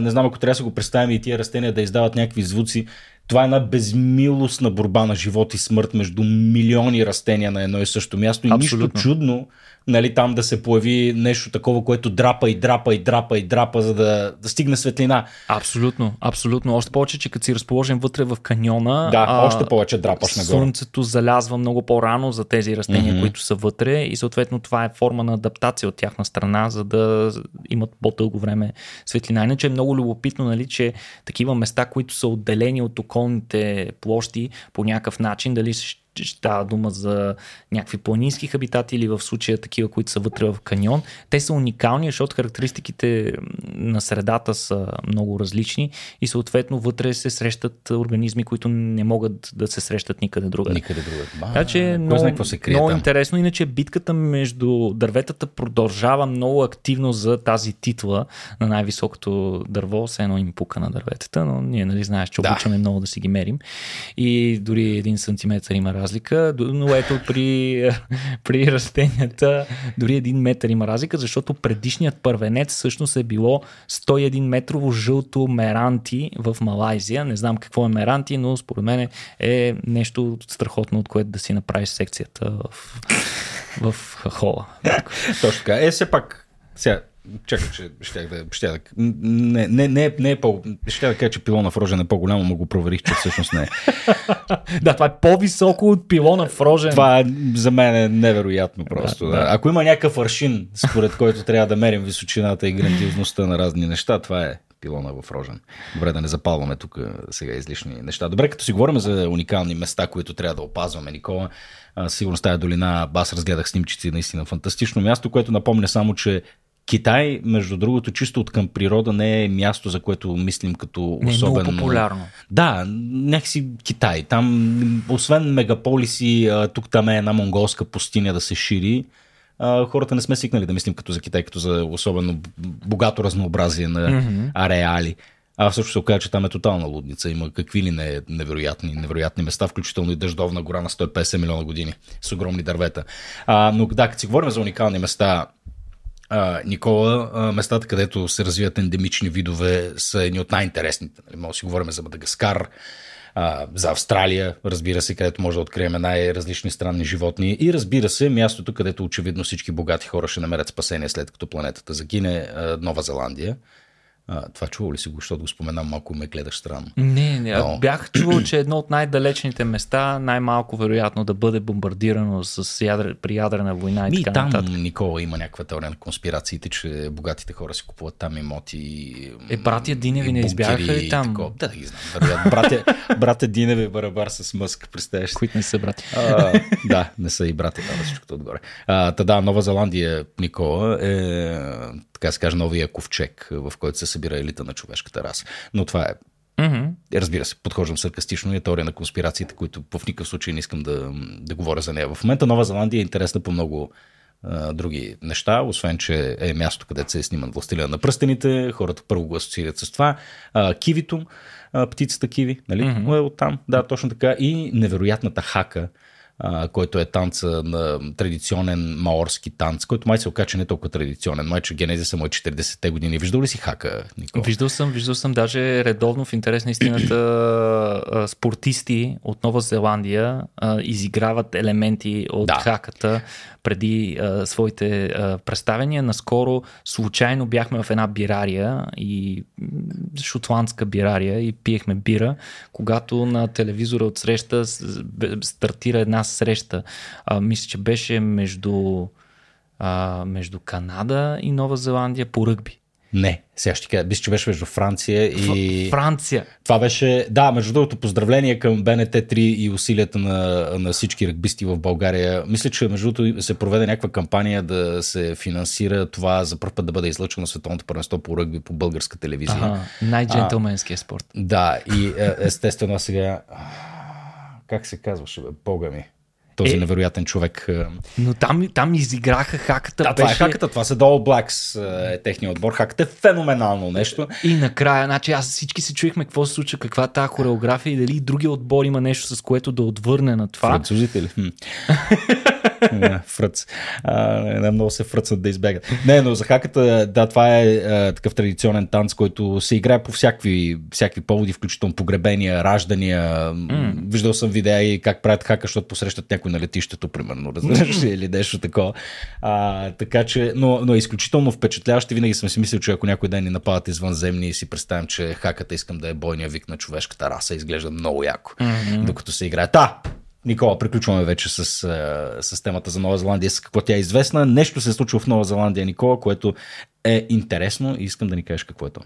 не знам ако трябва да се го представим и тия растения да издават някакви звуци, това е една безмилостна борба на живот и смърт между милиони растения на едно и също място. И Абсолютно. нищо чудно, нали, там да се появи нещо такова, което драпа и драпа и драпа и драпа, за да, да стигне светлина. Абсолютно, абсолютно. Още повече, че като си разположен вътре в каньона, да, а, още повече драпаш нагоре. Слънцето залязва много по-рано за тези растения, mm-hmm. които са вътре и съответно това е форма на адаптация от тяхна страна, за да имат по-дълго време светлина. Иначе е много любопитно, нали, че такива места, които са отделени от околните площи по някакъв начин, дали става дума за някакви планински хабитати или в случая такива, които са вътре в каньон. Те са уникални, защото характеристиките на средата са много различни и съответно вътре се срещат организми, които не могат да се срещат никъде другаде. Никъде другаде. Така че много, се крие много интересно. Иначе битката между дърветата продължава много активно за тази титла на най-високото дърво. Все едно им пука на дърветата, но ние нали знаеш, че обичаме да. много да си ги мерим. И дори един сантиметър има разлика, но ето при, при растенията дори един метър има разлика, защото предишният първенец всъщност е било 101 метрово жълто меранти в Малайзия. Не знам какво е меранти, но според мен е нещо страхотно, от което да си направиш секцията в, в хола. Точно така. Е, все пак, сега, Чакай, че ще да, ще да, не, не, не, не е по... Ще да кажа, че пилона в рожен е по-голямо, но го проверих, че всъщност не е. да, това е по-високо от пилона в рожен. Това е, за мен е невероятно просто. Да, да. Ако има някакъв аршин, според който трябва да мерим височината и грандиозността на разни неща, това е пилона в Рожен. Добре, да не запалваме тук сега излишни неща. Добре, като си говорим за уникални места, които трябва да опазваме, Никола, сигурно тази долина, аз разгледах снимчици, наистина фантастично място, което напомня само, че Китай, между другото, чисто от към природа не е място, за което мислим като не особено... Не е много популярно. Да, някакси Китай. Там, освен мегаполиси, тук там е една монголска пустиня да се шири. Хората не сме свикнали да мислим като за Китай, като за особено богато разнообразие на mm-hmm. ареали. А също се оказа, че там е тотална лудница. Има какви ли не невероятни, невероятни места, включително и дъждовна гора на 150 милиона години с огромни дървета. А, но да, като си говорим за уникални места, а, Никола, а, местата, където се развиват ендемични видове, са едни от най-интересните. Нали? Може да си говорим за Мадагаскар, а, за Австралия, разбира се, където може да открием най-различни странни животни. И разбира се, мястото, където очевидно всички богати хора ще намерят спасение след като планетата загине, а, Нова Зеландия. А, това чува ли си го, защото го споменам, малко ме гледаш странно. Не, не. Но... Бях чувал, че едно от най-далечните места, най-малко вероятно да бъде бомбардирано с ядр... при ядрена война и Ми, така там, нататък. Никола, има някаква теория на конспирациите, че богатите хора си купуват там имоти. Е, братя Диневи не избягаха ли там? Тако... Да, да ги знам. Вероятно. Братя, братя Диневи барабар с мъск, представяш. Които не са брати. А, да, не са и брати, да, всичкото отгоре. А, та да, Нова Зеландия, Никола, е така се каже, новия ковчег, в който се събира елита на човешката раса. Но това е Mm-hmm. Разбира се, подхождам саркастично и е теория на конспирациите, които в никакъв случай не искам да, да говоря за нея. В момента Нова Зеландия е интересна по много а, други неща, освен, че е място, където се сниман Властелина на пръстените, хората първо го асоциират с това. А, кивито, а, птицата киви, нали? Mm-hmm. Оттам, да, точно така. И невероятната хака, а, който е танца на традиционен маорски танц, който май се окача не толкова традиционен. Май, че генезиса му е 40-те години. Виждал ли си хака, Никола? Виждал съм, виждал съм даже редовно в интерес на истината спортисти от Нова Зеландия а, изиграват елементи от да. хаката преди а, своите а, представения. Наскоро случайно бяхме в една бирария и шотландска бирария и пиехме бира, когато на телевизора от среща стартира една среща. А, мисля, че беше между, а, между Канада и Нова Зеландия по ръгби. Не, сега ще кажа, мисля, че беше между Франция и... Франция. Това беше, да, между другото, поздравление към БНТ3 и усилията на, на всички ръгбисти в България. Мисля, че между другото се проведе някаква кампания да се финансира това за първ път да бъде излъчено световното първенство по ръгби по българска телевизия. Ага, най-джентълменския спорт. Да, и е, естествено сега... Как се казваше, бе, бога ми? Този е, невероятен човек. Но там, там изиграха хаката. Да, беше... това е хаката, това са Долу Блакс, е техния отбор. Хаката е феноменално нещо. И накрая, значи аз всички се чуихме какво се случва, каква е тази хореография и дали другия отбор има нещо с което да отвърне на това. Французите ли? Фръц. не много се фръцнат да избегат. Не, но за хаката, да, това е а, такъв традиционен танц, който се играе по всякакви, всякакви поводи, включително погребения, раждания. Mm. Виждал съм видеа и как правят хака, защото посрещат някой на летището, примерно, разбираш ли, или нещо такова. А, така че, но, но е изключително впечатляващо. Винаги съм си мислил, че ако някой ден ни нападат извънземни и си представям, че хаката искам да е бойния вик на човешката раса, изглежда много яко, mm-hmm. докато се играе. Та, Никола, приключваме вече с, с темата за Нова Зеландия, с какво тя е известна. Нещо се е случило в Нова Зеландия, Никола, което е интересно и искам да ни кажеш какво е то.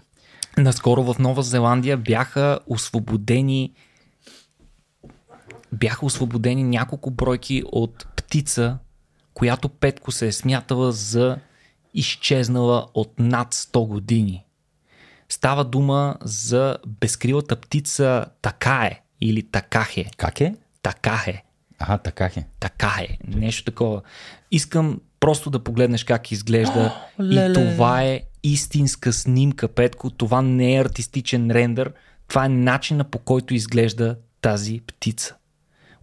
Наскоро в Нова Зеландия бяха освободени бяха освободени няколко бройки от птица, която Петко се е смятала за изчезнала от над 100 години. Става дума за безкрилата птица Такае или Такахе. Как е? Така е. Ага, така е. Така е. Нещо такова. Искам просто да погледнеш как изглежда. О, и това е истинска снимка, Петко. Това не е артистичен рендър. Това е начина по който изглежда тази птица.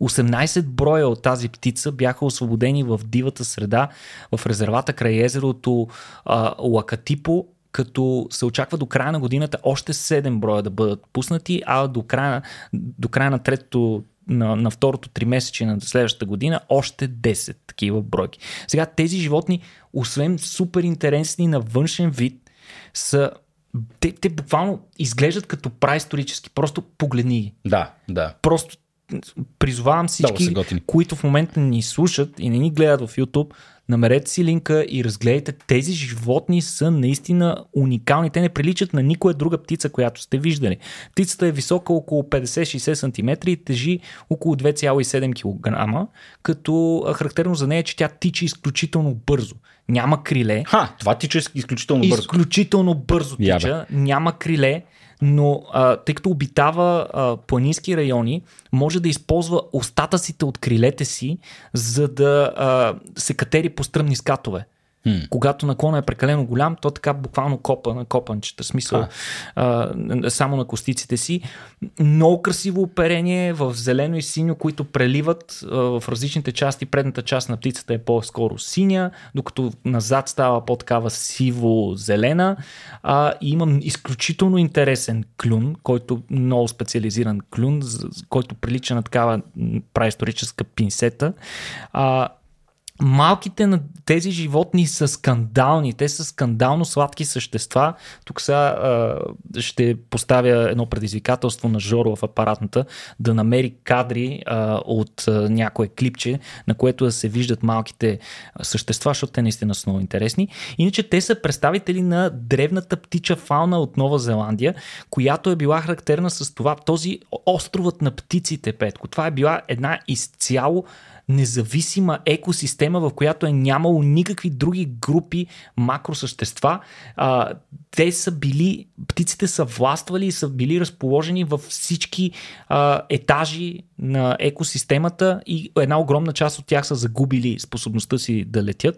18 броя от тази птица бяха освободени в дивата среда в резервата край езерото а, Лакатипо, като се очаква до края на годината още 7 броя да бъдат пуснати, а до края, до края на третото на, на второто три месече на следващата година още 10 такива бройки. Сега тези животни, освен супер интересни на външен вид, са те, те буквално изглеждат като праисторически. Просто погледни ги. Да, да. Просто призовавам всички, които в момента ни слушат и не ни гледат в YouTube, намерете си линка и разгледайте. Тези животни са наистина уникални. Те не приличат на никоя друга птица, която сте виждали. Птицата е висока около 50-60 см и тежи около 2,7 кг, като характерно за нея е, че тя тича изключително бързо. Няма криле. Ха, това тича изключително бързо. Изключително бързо тича. Ябе. Няма криле но а, тъй като обитава а, планински райони, може да използва остатъците от крилете си, за да а, се катери по стръмни скатове. Hmm. Когато наклона е прекалено голям, то така буквално копа на копанчета, смисъл а, само на костиците си. Много красиво оперение в зелено и синьо, които преливат а, в различните части. Предната част на птицата е по-скоро синя, докато назад става по-такава сиво-зелена. А, и има изключително интересен клюн, който много специализиран клюн, който прилича на такава праисторическа пинсета. А, малките на тези животни са скандални. Те са скандално сладки същества. Тук сега а, ще поставя едно предизвикателство на Жоро в апаратната да намери кадри а, от а, някое клипче, на което да се виждат малките същества, защото те наистина са много интересни. Иначе те са представители на древната птича фауна от Нова Зеландия, която е била характерна с това, този островът на птиците, Петко. Това е била една изцяло независима екосистема, в която е нямало никакви други групи макросъщества. А, те са били, птиците са властвали и са били разположени във всички а, етажи на екосистемата и една огромна част от тях са загубили способността си да летят.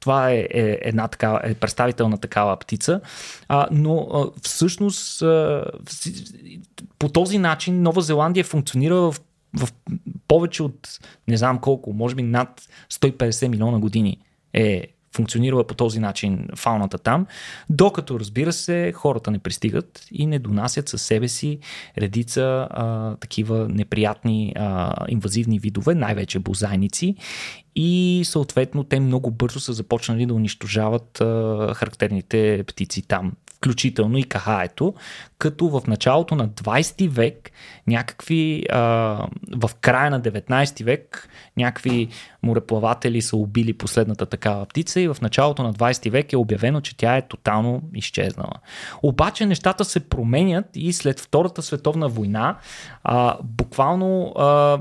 Това е, е една такава, е представителна такава птица. А, но а, всъщност а, по този начин Нова Зеландия функционира в в повече от не знам колко, може би над 150 милиона години е функционирала по този начин фауната там, докато разбира се хората не пристигат и не донасят със себе си редица а, такива неприятни а, инвазивни видове, най-вече бозайници. И съответно те много бързо са започнали да унищожават а, характерните птици там включително и кахаето, като в началото на 20 век, някакви, а, в края на 19 век, някакви мореплаватели са убили последната такава птица и в началото на 20 век е обявено, че тя е тотално изчезнала. Обаче нещата се променят и след Втората световна война, а, буквално а,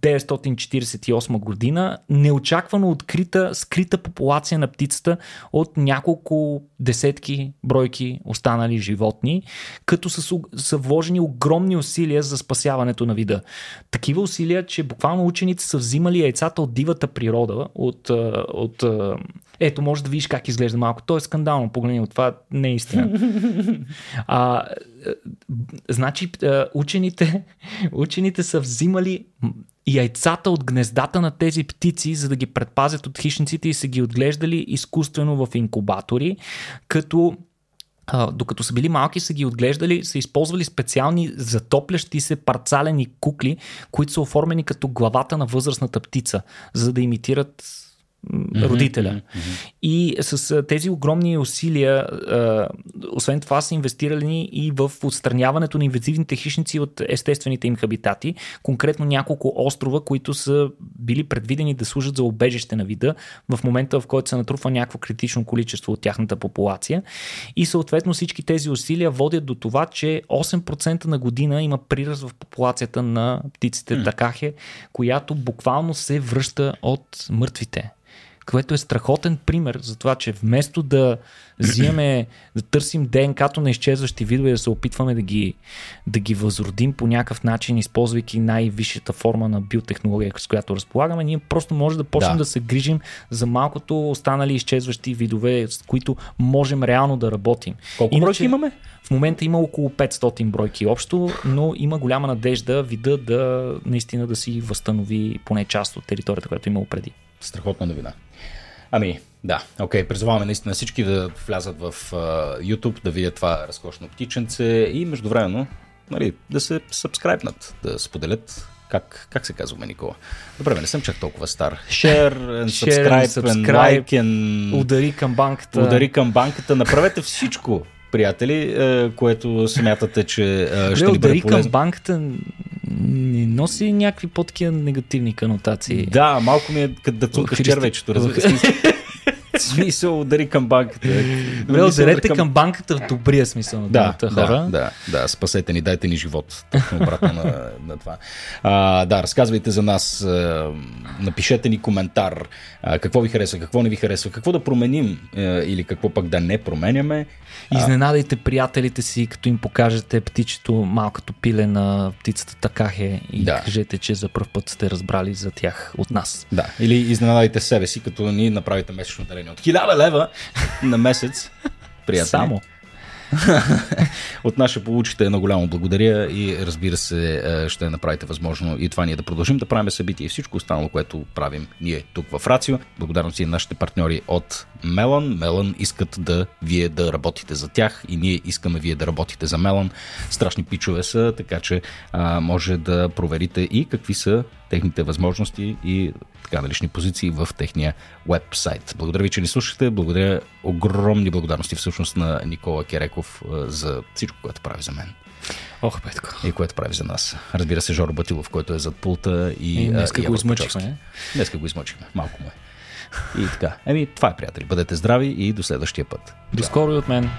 1948 година неочаквано открита скрита популация на птицата от няколко десетки бройки останали животни, като са, са вложени огромни усилия за спасяването на вида. Такива усилия, че буквално учените са взимали яйцата от дивата природа, от, от ето, може да видиш как изглежда малко. То е скандално, погледни от това не е истина. А, значи, учените, учените са взимали яйцата от гнездата на тези птици, за да ги предпазят от хищниците и са ги отглеждали изкуствено в инкубатори, като докато са били малки, са ги отглеждали, са използвали специални затоплящи се парцалени кукли, които са оформени като главата на възрастната птица, за да имитират родителя. Mm-hmm. И с тези огромни усилия, освен това са инвестирали и в отстраняването на инвазивните хищници от естествените им хабитати, конкретно няколко острова, които са били предвидени да служат за обежище на вида в момента, в който се натрупва някакво критично количество от тяхната популация. И съответно всички тези усилия водят до това, че 8% на година има приръст в популацията на птиците mm. такахе, която буквално се връща от мъртвите което е страхотен пример за това, че вместо да взимаме, да търсим ДНК-то на изчезващи видове, да се опитваме да ги, да ги възродим по някакъв начин, използвайки най-висшата форма на биотехнология, с която разполагаме, ние просто може да почнем да, да се грижим за малкото останали изчезващи видове, с които можем реално да работим. Колко Иначе, бройки имаме? В момента има около 500 бройки общо, но има голяма надежда вида да наистина да си възстанови поне част от територията, която е имало преди. Страхотна новина. Ами, да, окей, okay, призоваваме наистина всички да влязат в uh, YouTube, да видят това разкошно птиченце и междувременно нали, да се сабскрайбнат, да споделят как, как се казва, Никола? Добре, не съм чак толкова стар. Share, and subscribe, and like, and... Удари към банката. Удари към банката. Направете всичко, приятели, е, което смятате, че е, ще ни бъде полезно. към банката не носи някакви по-такива негативни канотации. Да, малко ми е като да цункаш червечето, разбира смисъл удари към банката. Добре, ударете към... към банката в добрия смисъл на да, думата, хора. Да, да, да, спасете ни, дайте ни живот. Обратно на, на това. А, да, разказвайте за нас, напишете ни коментар, а, какво ви харесва, какво не ви харесва, какво да променим или какво пък да не променяме. Изненадайте приятелите си, като им покажете птичето, малкото пиле на птицата Такахе и да. кажете, че за първ път сте разбрали за тях от нас. Да, или изненадайте себе си, като ни направите месечно дарение от 1000 лева на месец. Приятели. Само. От нас ще получите едно голямо благодаря и разбира се е, ще направите възможно и това ние да продължим да правим събития и всичко останало, което правим ние тук в Рацио. Благодарности на нашите партньори от Мелан. Мелан искат да вие да работите за тях и ние искаме вие да работите за Мелан. Страшни пичове са, така че а, може да проверите и какви са техните възможности и така налични позиции в техния веб-сайт. Благодаря ви, че ни слушахте. Благодаря огромни благодарности всъщност на Никола Кереков за всичко, което прави за мен. Ох, Петко. И което прави за нас. Разбира се, Жоро Батилов, който е зад пулта и. и днеска го измъчихме. Днеска го измъчихме. Малко му е. И така. Еми, това е, приятели. Бъдете здрави и до следващия път. До скоро и от мен.